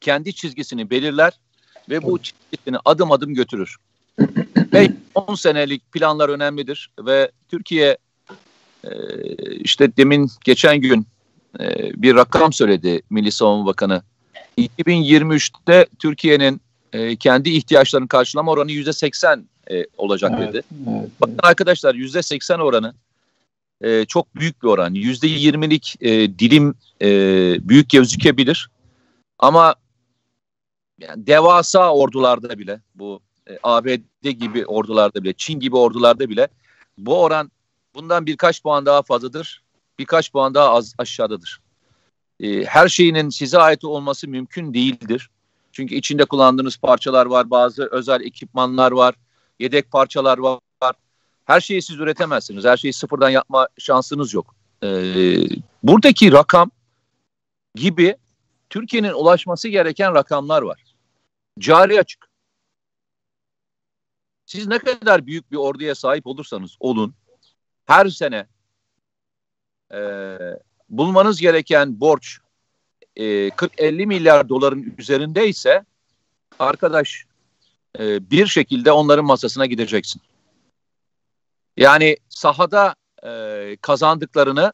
kendi çizgisini belirler ve bu çizgisini adım adım götürür. ve 10 senelik planlar önemlidir ve Türkiye e, işte demin geçen gün e, bir rakam söyledi Milli Savunma Bakanı. 2023'te Türkiye'nin e, kendi ihtiyaçlarını karşılama oranı yüzde seksen olacak evet, dedi. Evet, Bakın evet. arkadaşlar yüzde seksen oranı e, çok büyük bir oran. Yüzde yirmilik e, dilim e, büyük gözükebilir. Ama yani devasa ordularda bile bu e, ABD gibi ordularda bile Çin gibi ordularda bile bu oran bundan birkaç puan daha fazladır. Birkaç puan daha az aşağıdadır. E, her şeyinin size ait olması mümkün değildir. Çünkü içinde kullandığınız parçalar var, bazı özel ekipmanlar var, yedek parçalar var. Her şeyi siz üretemezsiniz. Her şeyi sıfırdan yapma şansınız yok. e, buradaki rakam gibi Türkiye'nin ulaşması gereken rakamlar var. Cari açık. Siz ne kadar büyük bir orduya sahip olursanız olun her sene e, bulmanız gereken borç e, 40-50 milyar doların üzerindeyse arkadaş e, bir şekilde onların masasına gideceksin. Yani sahada e, kazandıklarını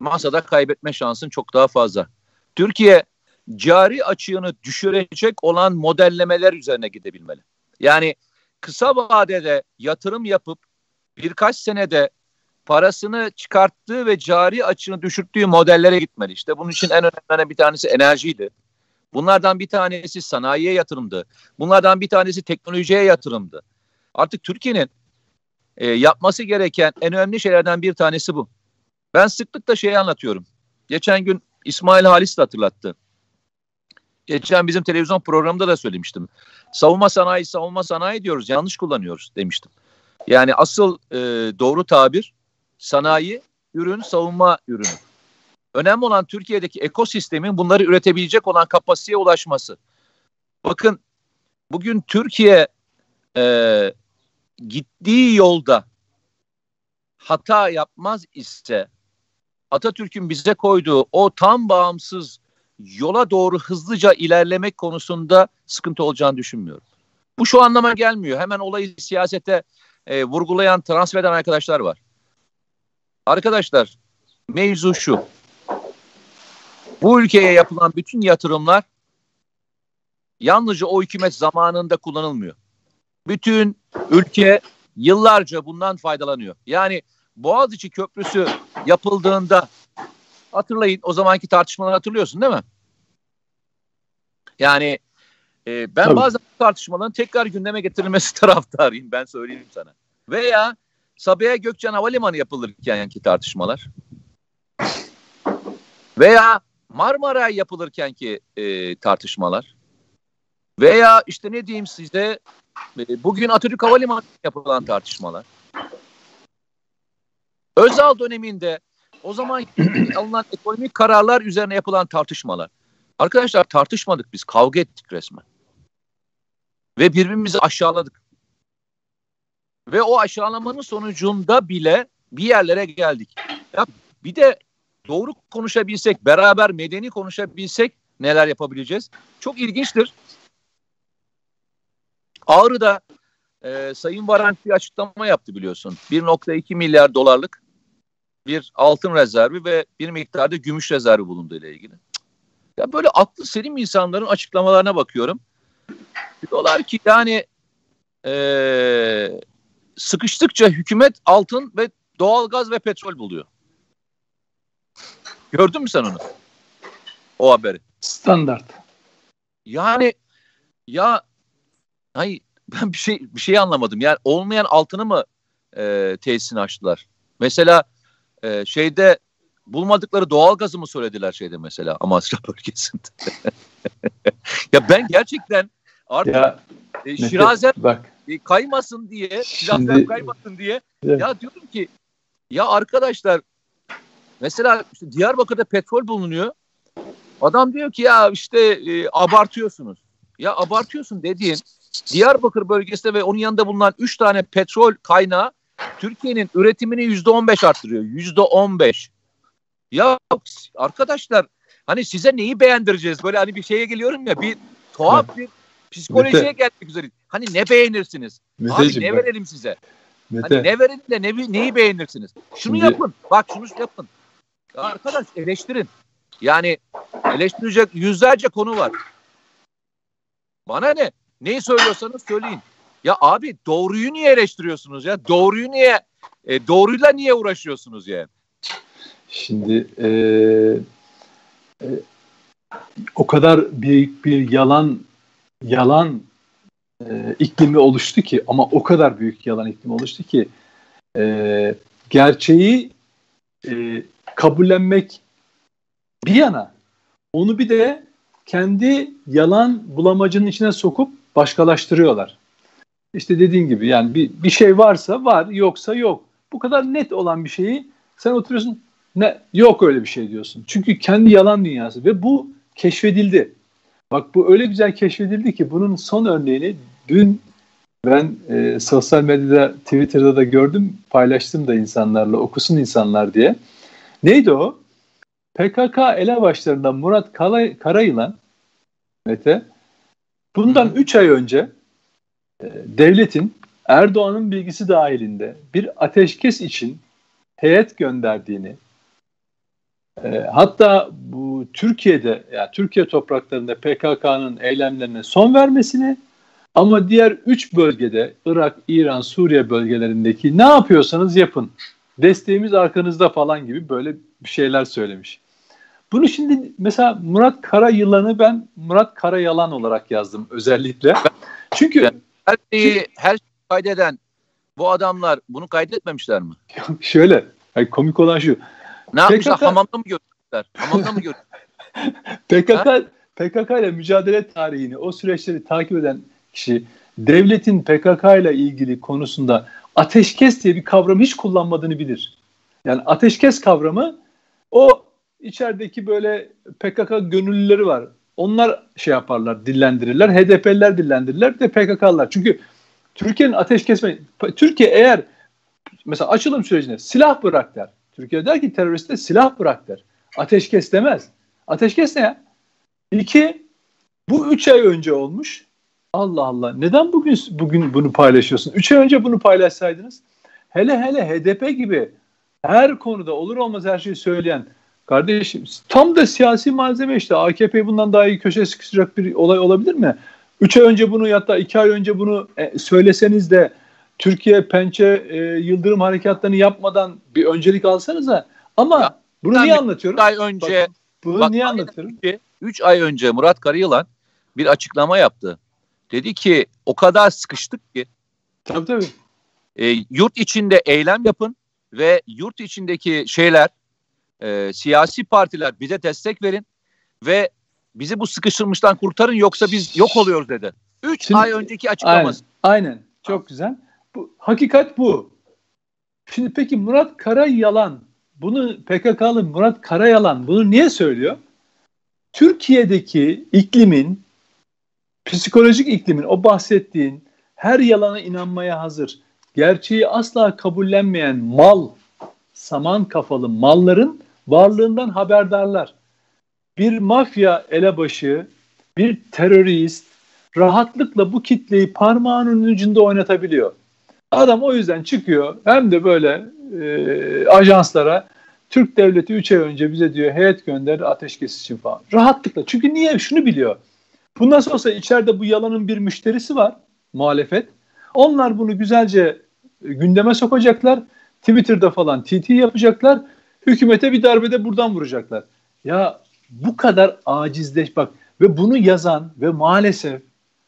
masada kaybetme şansın çok daha fazla. Türkiye cari açığını düşürecek olan modellemeler üzerine gidebilmeli. Yani kısa vadede yatırım yapıp birkaç senede parasını çıkarttığı ve cari açığını düşürttüğü modellere gitmeli. İşte bunun için en önemli bir tanesi enerjiydi. Bunlardan bir tanesi sanayiye yatırımdı. Bunlardan bir tanesi teknolojiye yatırımdı. Artık Türkiye'nin e, yapması gereken en önemli şeylerden bir tanesi bu. Ben sıklıkla şeyi anlatıyorum. Geçen gün İsmail Halis de hatırlattı. Geçen bizim televizyon programında da söylemiştim. Savunma sanayi, savunma sanayi diyoruz. Yanlış kullanıyoruz demiştim. Yani asıl e, doğru tabir sanayi, ürün, savunma ürünü. Önemli olan Türkiye'deki ekosistemin bunları üretebilecek olan kapasiteye ulaşması. Bakın bugün Türkiye e, gittiği yolda hata yapmaz ise Atatürk'ün bize koyduğu o tam bağımsız yola doğru hızlıca ilerlemek konusunda sıkıntı olacağını düşünmüyorum. Bu şu anlama gelmiyor. Hemen olayı siyasete e, vurgulayan, transfer eden arkadaşlar var. Arkadaşlar mevzu şu. Bu ülkeye yapılan bütün yatırımlar yalnızca o hükümet zamanında kullanılmıyor. Bütün ülke yıllarca bundan faydalanıyor. Yani Boğaziçi Köprüsü yapıldığında hatırlayın o zamanki tartışmaları hatırlıyorsun değil mi? Yani e, ben Tabii. bazen tartışmaların tekrar gündeme getirilmesi [laughs] taraftarıyım ben söyleyeyim sana. Veya Sabiha Gökçen Havalimanı yapılırkenki tartışmalar. Veya Marmara yapılırkenki e, tartışmalar. Veya işte ne diyeyim size e, bugün Atatürk Havalimanı yapılan tartışmalar. Özal döneminde o zaman [clears throat] alınan ekonomik kararlar üzerine yapılan tartışmalar. Arkadaşlar tartışmadık biz kavga ettik resmen. Ve birbirimizi aşağıladık. Ve o aşağılamanın sonucunda bile bir yerlere geldik. Ya bir de doğru konuşabilsek, beraber medeni konuşabilsek neler yapabileceğiz? Çok ilginçtir. Ağrı'da e, Sayın Varank bir açıklama yaptı biliyorsun. 1.2 milyar dolarlık bir altın rezervi ve bir miktarda gümüş rezervi bulunduğu ile ilgili. Ya böyle aklı selim insanların açıklamalarına bakıyorum. Diyorlar ki yani e, sıkıştıkça hükümet altın ve doğalgaz ve petrol buluyor. Gördün mü sen onu? O haberi. Standart. Yani ya hay ben bir şey bir şey anlamadım. Yani olmayan altını mı e, tesisini açtılar? Mesela e, şeyde bulmadıkları doğal gazı mı söylediler şeyde mesela Amasra [laughs] bölgesinde? [laughs] ya ben gerçekten artık ya, e, Şirazer bak. E, kaymasın diye, silahlar kaymasın diye evet. ya diyorum ki ya arkadaşlar mesela işte Diyarbakır'da petrol bulunuyor. Adam diyor ki ya işte e, abartıyorsunuz. Ya abartıyorsun dediğin Diyarbakır bölgesinde ve onun yanında bulunan 3 tane petrol kaynağı Türkiye'nin üretimini yüzde on beş arttırıyor. Yüzde on beş. Ya arkadaşlar hani size neyi beğendireceğiz? Böyle hani bir şeye geliyorum ya bir tuhaf bir psikolojiye Mete. gelmek üzere. Hani ne beğenirsiniz? Meteciğim, Abi ne bak. verelim size? Mete. Hani ne verelim de ne, neyi beğenirsiniz? Şunu Şimdi... yapın. Bak şunu yapın. Arkadaş eleştirin. Yani eleştirecek yüzlerce konu var. Bana ne? Neyi söylüyorsanız söyleyin. Ya abi doğruyu niye eleştiriyorsunuz ya? Doğruyu niye e, doğruyla niye uğraşıyorsunuz yani? Şimdi e, e, o kadar büyük bir yalan yalan e, iklimi oluştu ki ama o kadar büyük yalan iklimi oluştu ki e, gerçeği e, kabullenmek bir yana onu bir de kendi yalan bulamacının içine sokup başkalaştırıyorlar. İşte dediğin gibi yani bir, bir şey varsa var yoksa yok. Bu kadar net olan bir şeyi sen oturuyorsun Ne yok öyle bir şey diyorsun. Çünkü kendi yalan dünyası ve bu keşfedildi. Bak bu öyle güzel keşfedildi ki bunun son örneğini dün ben e, sosyal medyada Twitter'da da gördüm paylaştım da insanlarla okusun insanlar diye. Neydi o? PKK elebaşlarından Murat Karayılan Mete bundan 3 ay önce e, devletin Erdoğan'ın bilgisi dahilinde bir ateşkes için heyet gönderdiğini e, hatta bu Türkiye'de yani Türkiye topraklarında PKK'nın eylemlerine son vermesini ama diğer üç bölgede Irak, İran, Suriye bölgelerindeki ne yapıyorsanız yapın. Desteğimiz arkanızda falan gibi böyle bir şeyler söylemiş. Bunu şimdi mesela Murat Kara Yılan'ı ben Murat Kara Yalan olarak yazdım özellikle. Çünkü her şeyi her şeyi kaydeden bu adamlar bunu kaydetmemişler mi? [laughs] Şöyle, yani komik olan şu. Ne yapmışlar? PKK, hamamda mı gördüler? Hamamda mı gördüler? PKK PKK ile mücadele tarihini, o süreçleri takip eden kişi devletin PKK ile ilgili konusunda ateşkes diye bir kavram hiç kullanmadığını bilir. Yani ateşkes kavramı o içerideki böyle PKK gönüllüleri var. Onlar şey yaparlar, dillendirirler. HDP'liler dillendirirler de PKK'lılar. Çünkü Türkiye'nin ateş kesme Türkiye eğer mesela açılım sürecinde silah bırak der. Türkiye der ki teröriste silah bırak der. Ateşkes demez. Ateşkes ne ya? İki, bu üç ay önce olmuş. Allah Allah. Neden bugün bugün bunu paylaşıyorsun? Üç ay önce bunu paylaşsaydınız. Hele hele HDP gibi her konuda olur olmaz her şeyi söyleyen kardeşim tam da siyasi malzeme işte. AKP bundan daha iyi köşe sıkıştıracak bir olay olabilir mi? Üç ay önce bunu ya da iki ay önce bunu e, söyleseniz de Türkiye pençe e, yıldırım harekatlarını yapmadan bir öncelik alsanıza. Ama ya, bunu niye anlatıyorum? 3 ay önce bak, bunu bak, niye anlatıyorum? 3 ay önce Murat Karayılan bir açıklama yaptı. Dedi ki o kadar sıkıştık ki tabii tabii. E, yurt içinde eylem yapın ve yurt içindeki şeyler e, siyasi partiler bize destek verin ve bizi bu sıkıştırmıştan kurtarın yoksa biz yok oluyoruz dedi. 3 ay önceki açıklaması. Aynen, aynen. Çok güzel. Bu, hakikat bu. Şimdi peki Murat Karayalan bunu PKK'lı Murat Karayalan bunu niye söylüyor? Türkiye'deki iklimin psikolojik iklimin o bahsettiğin her yalana inanmaya hazır, gerçeği asla kabullenmeyen mal, saman kafalı malların varlığından haberdarlar. Bir mafya elebaşı, bir terörist rahatlıkla bu kitleyi parmağının ucunda oynatabiliyor. Adam o yüzden çıkıyor hem de böyle e, ajanslara Türk devleti 3 ay önce bize diyor heyet gönderdi ateşkes için falan. Rahatlıkla. Çünkü niye? Şunu biliyor. Bu nasıl olsa içeride bu yalanın bir müşterisi var muhalefet. Onlar bunu güzelce gündeme sokacaklar. Twitter'da falan TT yapacaklar. Hükümete bir darbede buradan vuracaklar. Ya bu kadar acizleş bak ve bunu yazan ve maalesef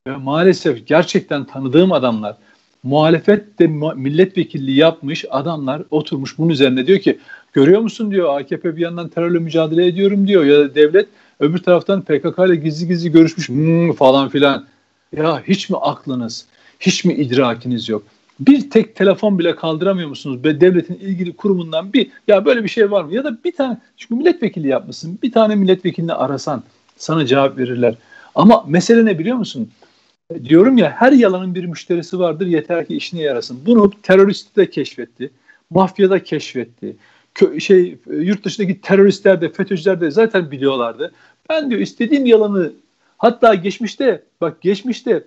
ve maalesef gerçekten tanıdığım adamlar muhalefette milletvekilliği yapmış adamlar oturmuş bunun üzerine diyor ki görüyor musun diyor AKP bir yandan terörle mücadele ediyorum diyor ya da devlet öbür taraftan PKK ile gizli gizli görüşmüş hmm, falan filan. Ya hiç mi aklınız, hiç mi idrakiniz yok? Bir tek telefon bile kaldıramıyor musunuz? Ve devletin ilgili kurumundan bir ya böyle bir şey var mı? Ya da bir tane çünkü milletvekili yapmışsın. Bir tane milletvekilini arasan sana cevap verirler. Ama mesele ne biliyor musun? Diyorum ya her yalanın bir müşterisi vardır yeter ki işine yarasın. Bunu terörist de keşfetti. Mafya da keşfetti. Kö şey yurt dışındaki teröristler de FETÖ'cüler de zaten biliyorlardı. Ben diyor istediğim yalanı hatta geçmişte bak geçmişte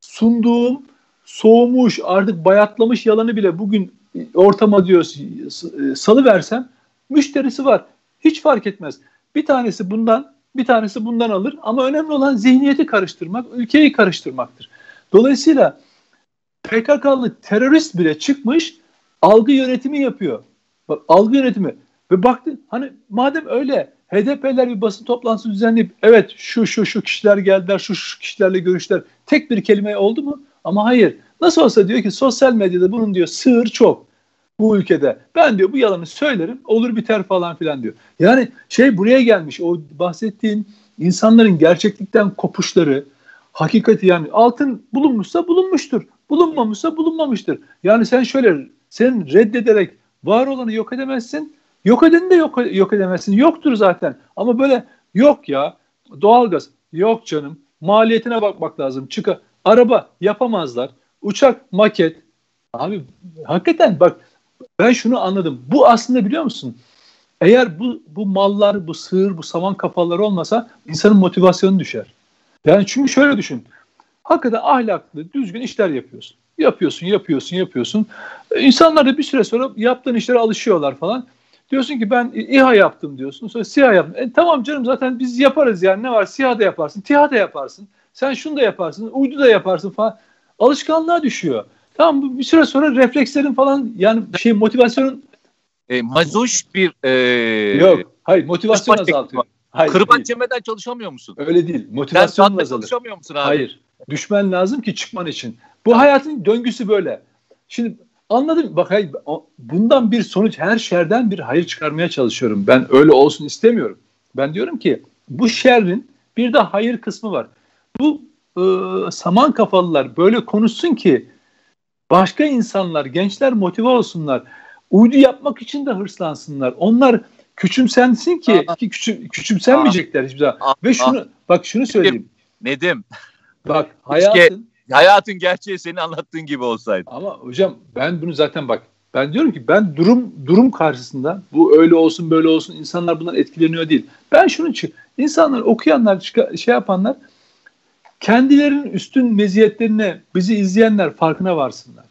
sunduğum soğumuş artık bayatlamış yalanı bile bugün ortama diyor salı versem müşterisi var. Hiç fark etmez. Bir tanesi bundan bir tanesi bundan alır ama önemli olan zihniyeti karıştırmak, ülkeyi karıştırmaktır. Dolayısıyla PKK'lı terörist bile çıkmış algı yönetimi yapıyor. Bak algı yönetimi ve baktı hani madem öyle HDP'ler bir basın toplantısı düzenleyip evet şu şu şu kişiler geldiler, şu şu kişilerle görüşler. Tek bir kelime oldu mu? Ama hayır. Nasıl olsa diyor ki sosyal medyada bunun diyor sığır çok bu ülkede. Ben diyor bu yalanı söylerim olur biter falan filan diyor. Yani şey buraya gelmiş o bahsettiğin insanların gerçeklikten kopuşları hakikati yani altın bulunmuşsa bulunmuştur. Bulunmamışsa bulunmamıştır. Yani sen şöyle sen reddederek var olanı yok edemezsin. Yok edeni de yok, yok edemezsin. Yoktur zaten. Ama böyle yok ya doğalgaz yok canım. Maliyetine bakmak lazım. Çıkar. Araba yapamazlar. Uçak maket. Abi hakikaten bak ben şunu anladım. Bu aslında biliyor musun? Eğer bu bu mallar, bu sığır, bu saman kafaları olmasa insanın motivasyonu düşer. Yani çünkü şöyle düşün. Hakikaten ahlaklı, düzgün işler yapıyorsun. Yapıyorsun, yapıyorsun, yapıyorsun. İnsanlar da bir süre sonra yaptığın işlere alışıyorlar falan. Diyorsun ki ben İHA yaptım diyorsun. Sonra SİHA yaptım. E, tamam canım zaten biz yaparız yani ne var SİHA da yaparsın, TİHA da yaparsın. Sen şunu da yaparsın, uydu da yaparsın falan. Alışkanlığa düşüyor. Tamam bir süre sonra reflekslerin falan yani şey motivasyonun e, mazoş bir e, yok. Hayır motivasyon azaltıyor. Hayır, Kırbaç yemeden çalışamıyor musun? Öyle değil. Motivasyon azalır. çalışamıyor musun abi? Hayır. Düşmen lazım ki çıkman için. Bu hayatın döngüsü böyle. Şimdi anladım. Bak hayır, bundan bir sonuç her şerden bir hayır çıkarmaya çalışıyorum. Ben öyle olsun istemiyorum. Ben diyorum ki bu şerrin bir de hayır kısmı var. Bu e, saman kafalılar böyle konuşsun ki başka insanlar, gençler motive olsunlar. Uydu yapmak için de hırslansınlar. Onlar küçümsensin ki, Aa. ki küçüm, küçümsenmeyecekler hiçbir zaman. Aa. Ve şunu Aa. bak şunu söyleyeyim. Nedim. Bak hayatın hayatın gerçeği senin anlattığın gibi olsaydı. Ama hocam ben bunu zaten bak ben diyorum ki ben durum durum karşısında bu öyle olsun böyle olsun insanlar bundan etkileniyor değil. Ben şunu için insanlar okuyanlar şey yapanlar kendilerinin üstün meziyetlerine bizi izleyenler farkına varsınlar.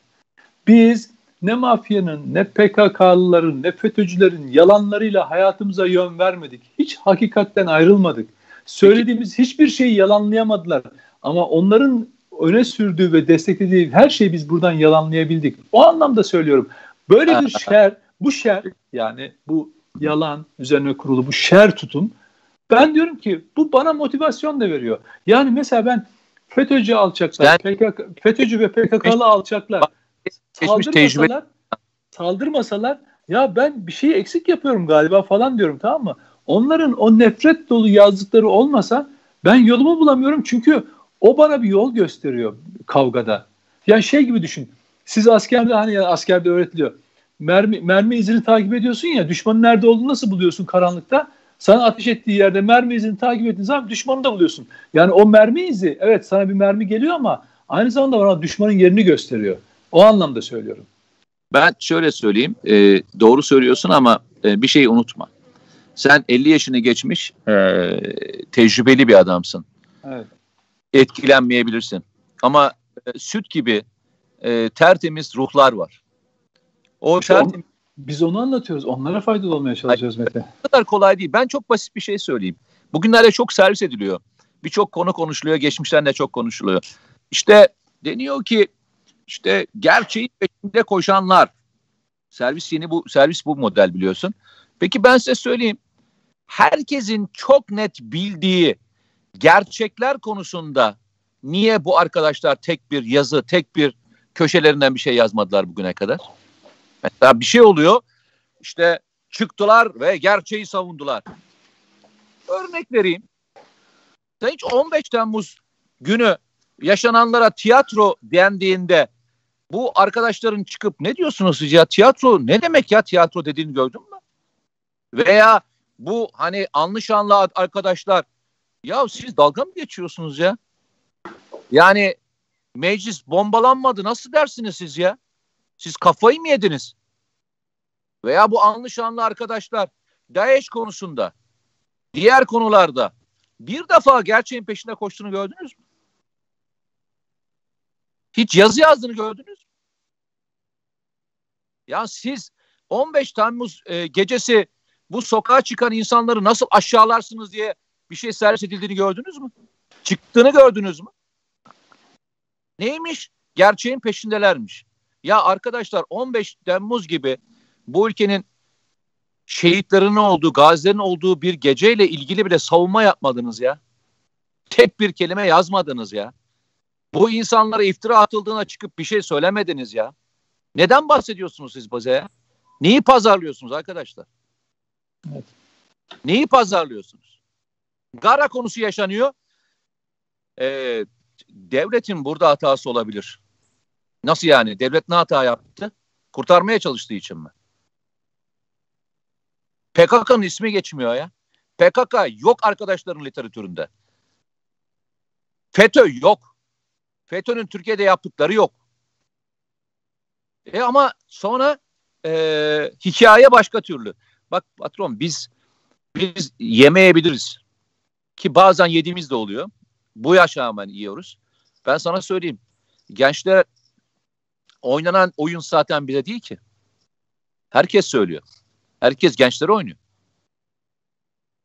Biz ne mafyanın, ne PKK'lıların, ne FETÖ'cülerin yalanlarıyla hayatımıza yön vermedik. Hiç hakikatten ayrılmadık. Söylediğimiz hiçbir şeyi yalanlayamadılar. Ama onların öne sürdüğü ve desteklediği her şeyi biz buradan yalanlayabildik. O anlamda söylüyorum. Böyle bir [laughs] şer, bu şer yani bu yalan üzerine kurulu bu şer tutum ben diyorum ki bu bana motivasyon da veriyor. Yani mesela ben FETÖ'cü alçaklar, yani, PKK, FETÖ'cü ve PKK'lı alçaklar saldırmasalar, saldırmasalar ya ben bir şeyi eksik yapıyorum galiba falan diyorum tamam mı? Onların o nefret dolu yazdıkları olmasa ben yolumu bulamıyorum çünkü o bana bir yol gösteriyor kavgada. Yani şey gibi düşün. Siz askerde hani ya askerde öğretiliyor. Mermi, mermi izini takip ediyorsun ya düşmanın nerede olduğunu nasıl buluyorsun karanlıkta? Sana ateş ettiği yerde mermi izini takip ettiğin zaman düşmanı da buluyorsun. Yani o mermi izi evet sana bir mermi geliyor ama aynı zamanda bana düşmanın yerini gösteriyor. O anlamda söylüyorum. Ben şöyle söyleyeyim. E, doğru söylüyorsun ama e, bir şeyi unutma. Sen 50 yaşını geçmiş e, tecrübeli bir adamsın. Evet. Etkilenmeyebilirsin. Ama e, süt gibi e, tertemiz ruhlar var. O tertemiz biz onu anlatıyoruz. Onlara faydalı olmaya çalışıyoruz Mete. Bu kadar kolay değil. Ben çok basit bir şey söyleyeyim. Bugünlerde çok servis ediliyor. Birçok konu konuşuluyor. Geçmişten de çok konuşuluyor. İşte deniyor ki işte gerçeğin peşinde koşanlar. Servis yeni bu servis bu model biliyorsun. Peki ben size söyleyeyim. Herkesin çok net bildiği gerçekler konusunda niye bu arkadaşlar tek bir yazı, tek bir köşelerinden bir şey yazmadılar bugüne kadar? Mesela bir şey oluyor. İşte çıktılar ve gerçeği savundular. Örnek vereyim. Sen hiç 15 Temmuz günü yaşananlara tiyatro dendiğinde bu arkadaşların çıkıp ne diyorsunuz ya tiyatro ne demek ya tiyatro dediğini gördün mü? Veya bu hani anlı arkadaşlar ya siz dalga mı geçiyorsunuz ya? Yani meclis bombalanmadı nasıl dersiniz siz ya? Siz kafayı mı yediniz? Veya bu anlı şanlı arkadaşlar DAEŞ konusunda, diğer konularda bir defa gerçeğin peşinde koştuğunu gördünüz mü? Hiç yazı yazdığını gördünüz mü? Ya siz 15 Temmuz e, gecesi bu sokağa çıkan insanları nasıl aşağılarsınız diye bir şey servis edildiğini gördünüz mü? Çıktığını gördünüz mü? Neymiş? Gerçeğin peşindelermiş. Ya arkadaşlar 15 Temmuz gibi bu ülkenin şehitlerinin olduğu, gazilerin olduğu bir geceyle ilgili bile savunma yapmadınız ya. Tek bir kelime yazmadınız ya. Bu insanlara iftira atıldığına çıkıp bir şey söylemediniz ya. Neden bahsediyorsunuz siz bize ya? Neyi pazarlıyorsunuz arkadaşlar? Evet. Neyi pazarlıyorsunuz? Gara konusu yaşanıyor. Ee, devletin burada hatası olabilir. Nasıl yani? Devlet ne hata yaptı? Kurtarmaya çalıştığı için mi? PKK'nın ismi geçmiyor ya. PKK yok arkadaşların literatüründe. FETÖ yok. FETÖ'nün Türkiye'de yaptıkları yok. E ama sonra e, hikaye başka türlü. Bak patron biz biz yemeyebiliriz. Ki bazen yediğimiz de oluyor. Bu yaşa rağmen yiyoruz. Ben sana söyleyeyim. Gençler oynanan oyun zaten bile değil ki. Herkes söylüyor. Herkes gençlere oynuyor.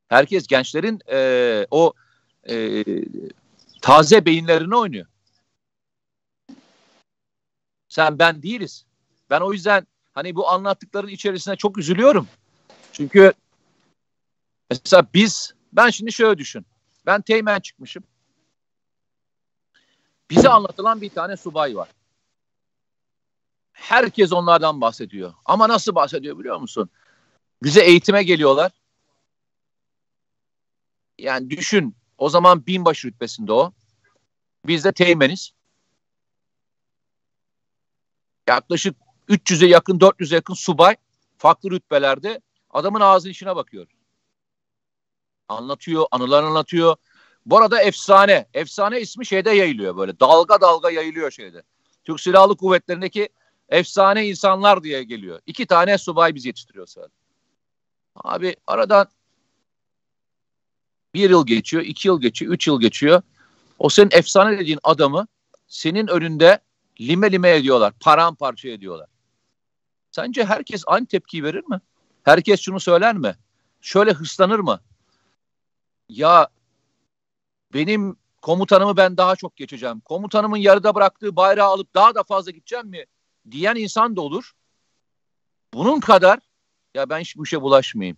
Herkes gençlerin e, o e, taze beyinlerini oynuyor. Sen ben değiliz. Ben o yüzden hani bu anlattıkların içerisine çok üzülüyorum. Çünkü mesela biz ben şimdi şöyle düşün. Ben Teğmen çıkmışım. Bize anlatılan bir tane subay var. Herkes onlardan bahsediyor. Ama nasıl bahsediyor biliyor musun? Bize eğitime geliyorlar. Yani düşün o zaman binbaşı rütbesinde o. Biz de teğmeniz. Yaklaşık 300'e yakın 400'e yakın subay farklı rütbelerde adamın ağzının içine bakıyor. Anlatıyor, anılar anlatıyor. Bu arada efsane. Efsane ismi şeyde yayılıyor böyle. Dalga dalga yayılıyor şeyde. Türk Silahlı Kuvvetleri'ndeki efsane insanlar diye geliyor. İki tane subay biz yetiştiriyor sadece. Abi aradan bir yıl geçiyor, iki yıl geçiyor, üç yıl geçiyor. O senin efsane dediğin adamı senin önünde lime lime ediyorlar, paramparça ediyorlar. Sence herkes aynı tepkiyi verir mi? Herkes şunu söyler mi? Şöyle hırslanır mı? Ya benim komutanımı ben daha çok geçeceğim. Komutanımın yarıda bıraktığı bayrağı alıp daha da fazla gideceğim mi? Diyen insan da olur. Bunun kadar ya ben hiç bu işe bulaşmayayım.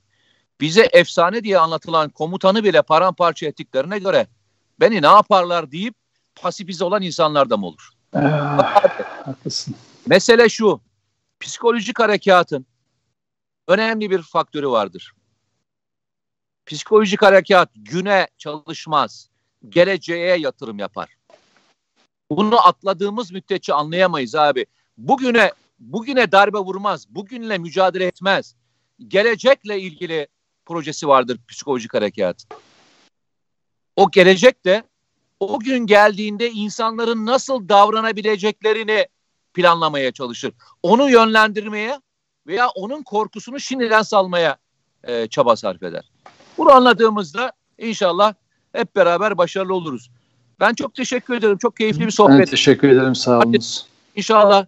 Bize efsane diye anlatılan komutanı bile paramparça ettiklerine göre beni ne yaparlar deyip pasifize olan insanlar da mı olur? Ah, haklısın. Mesele şu. Psikolojik harekatın önemli bir faktörü vardır. Psikolojik harekat güne çalışmaz. Geleceğe yatırım yapar. Bunu atladığımız müddetçe anlayamayız abi. Bugüne bugüne darbe vurmaz. Bugünle mücadele etmez. Gelecekle ilgili projesi vardır psikolojik harekat. O gelecek de o gün geldiğinde insanların nasıl davranabileceklerini planlamaya çalışır. Onu yönlendirmeye veya onun korkusunu şimdiden salmaya e, çaba sarf eder. Bunu anladığımızda inşallah hep beraber başarılı oluruz. Ben çok teşekkür ederim. Çok keyifli bir sohbet. Ben teşekkür ederim. Sağ olunuz. İnşallah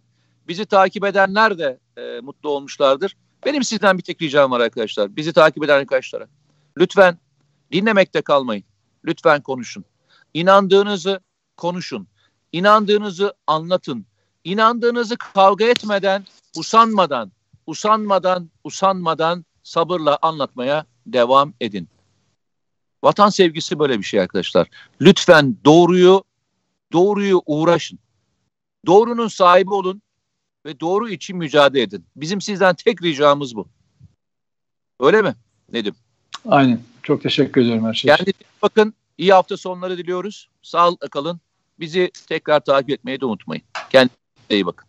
bizi takip edenler de e, mutlu olmuşlardır. Benim sizden bir tek ricam var arkadaşlar. Bizi takip eden arkadaşlara. Lütfen dinlemekte kalmayın. Lütfen konuşun. İnandığınızı konuşun. İnandığınızı anlatın. İnandığınızı kavga etmeden, usanmadan, usanmadan, usanmadan sabırla anlatmaya devam edin. Vatan sevgisi böyle bir şey arkadaşlar. Lütfen doğruyu doğruyu uğraşın. Doğrunun sahibi olun ve doğru için mücadele edin. Bizim sizden tek ricamız bu. Öyle mi Nedim? Aynen. Çok teşekkür ediyorum her şey için. bakın iyi hafta sonları diliyoruz. Sağlıkla kalın. Bizi tekrar takip etmeyi de unutmayın. Kendinize iyi bakın.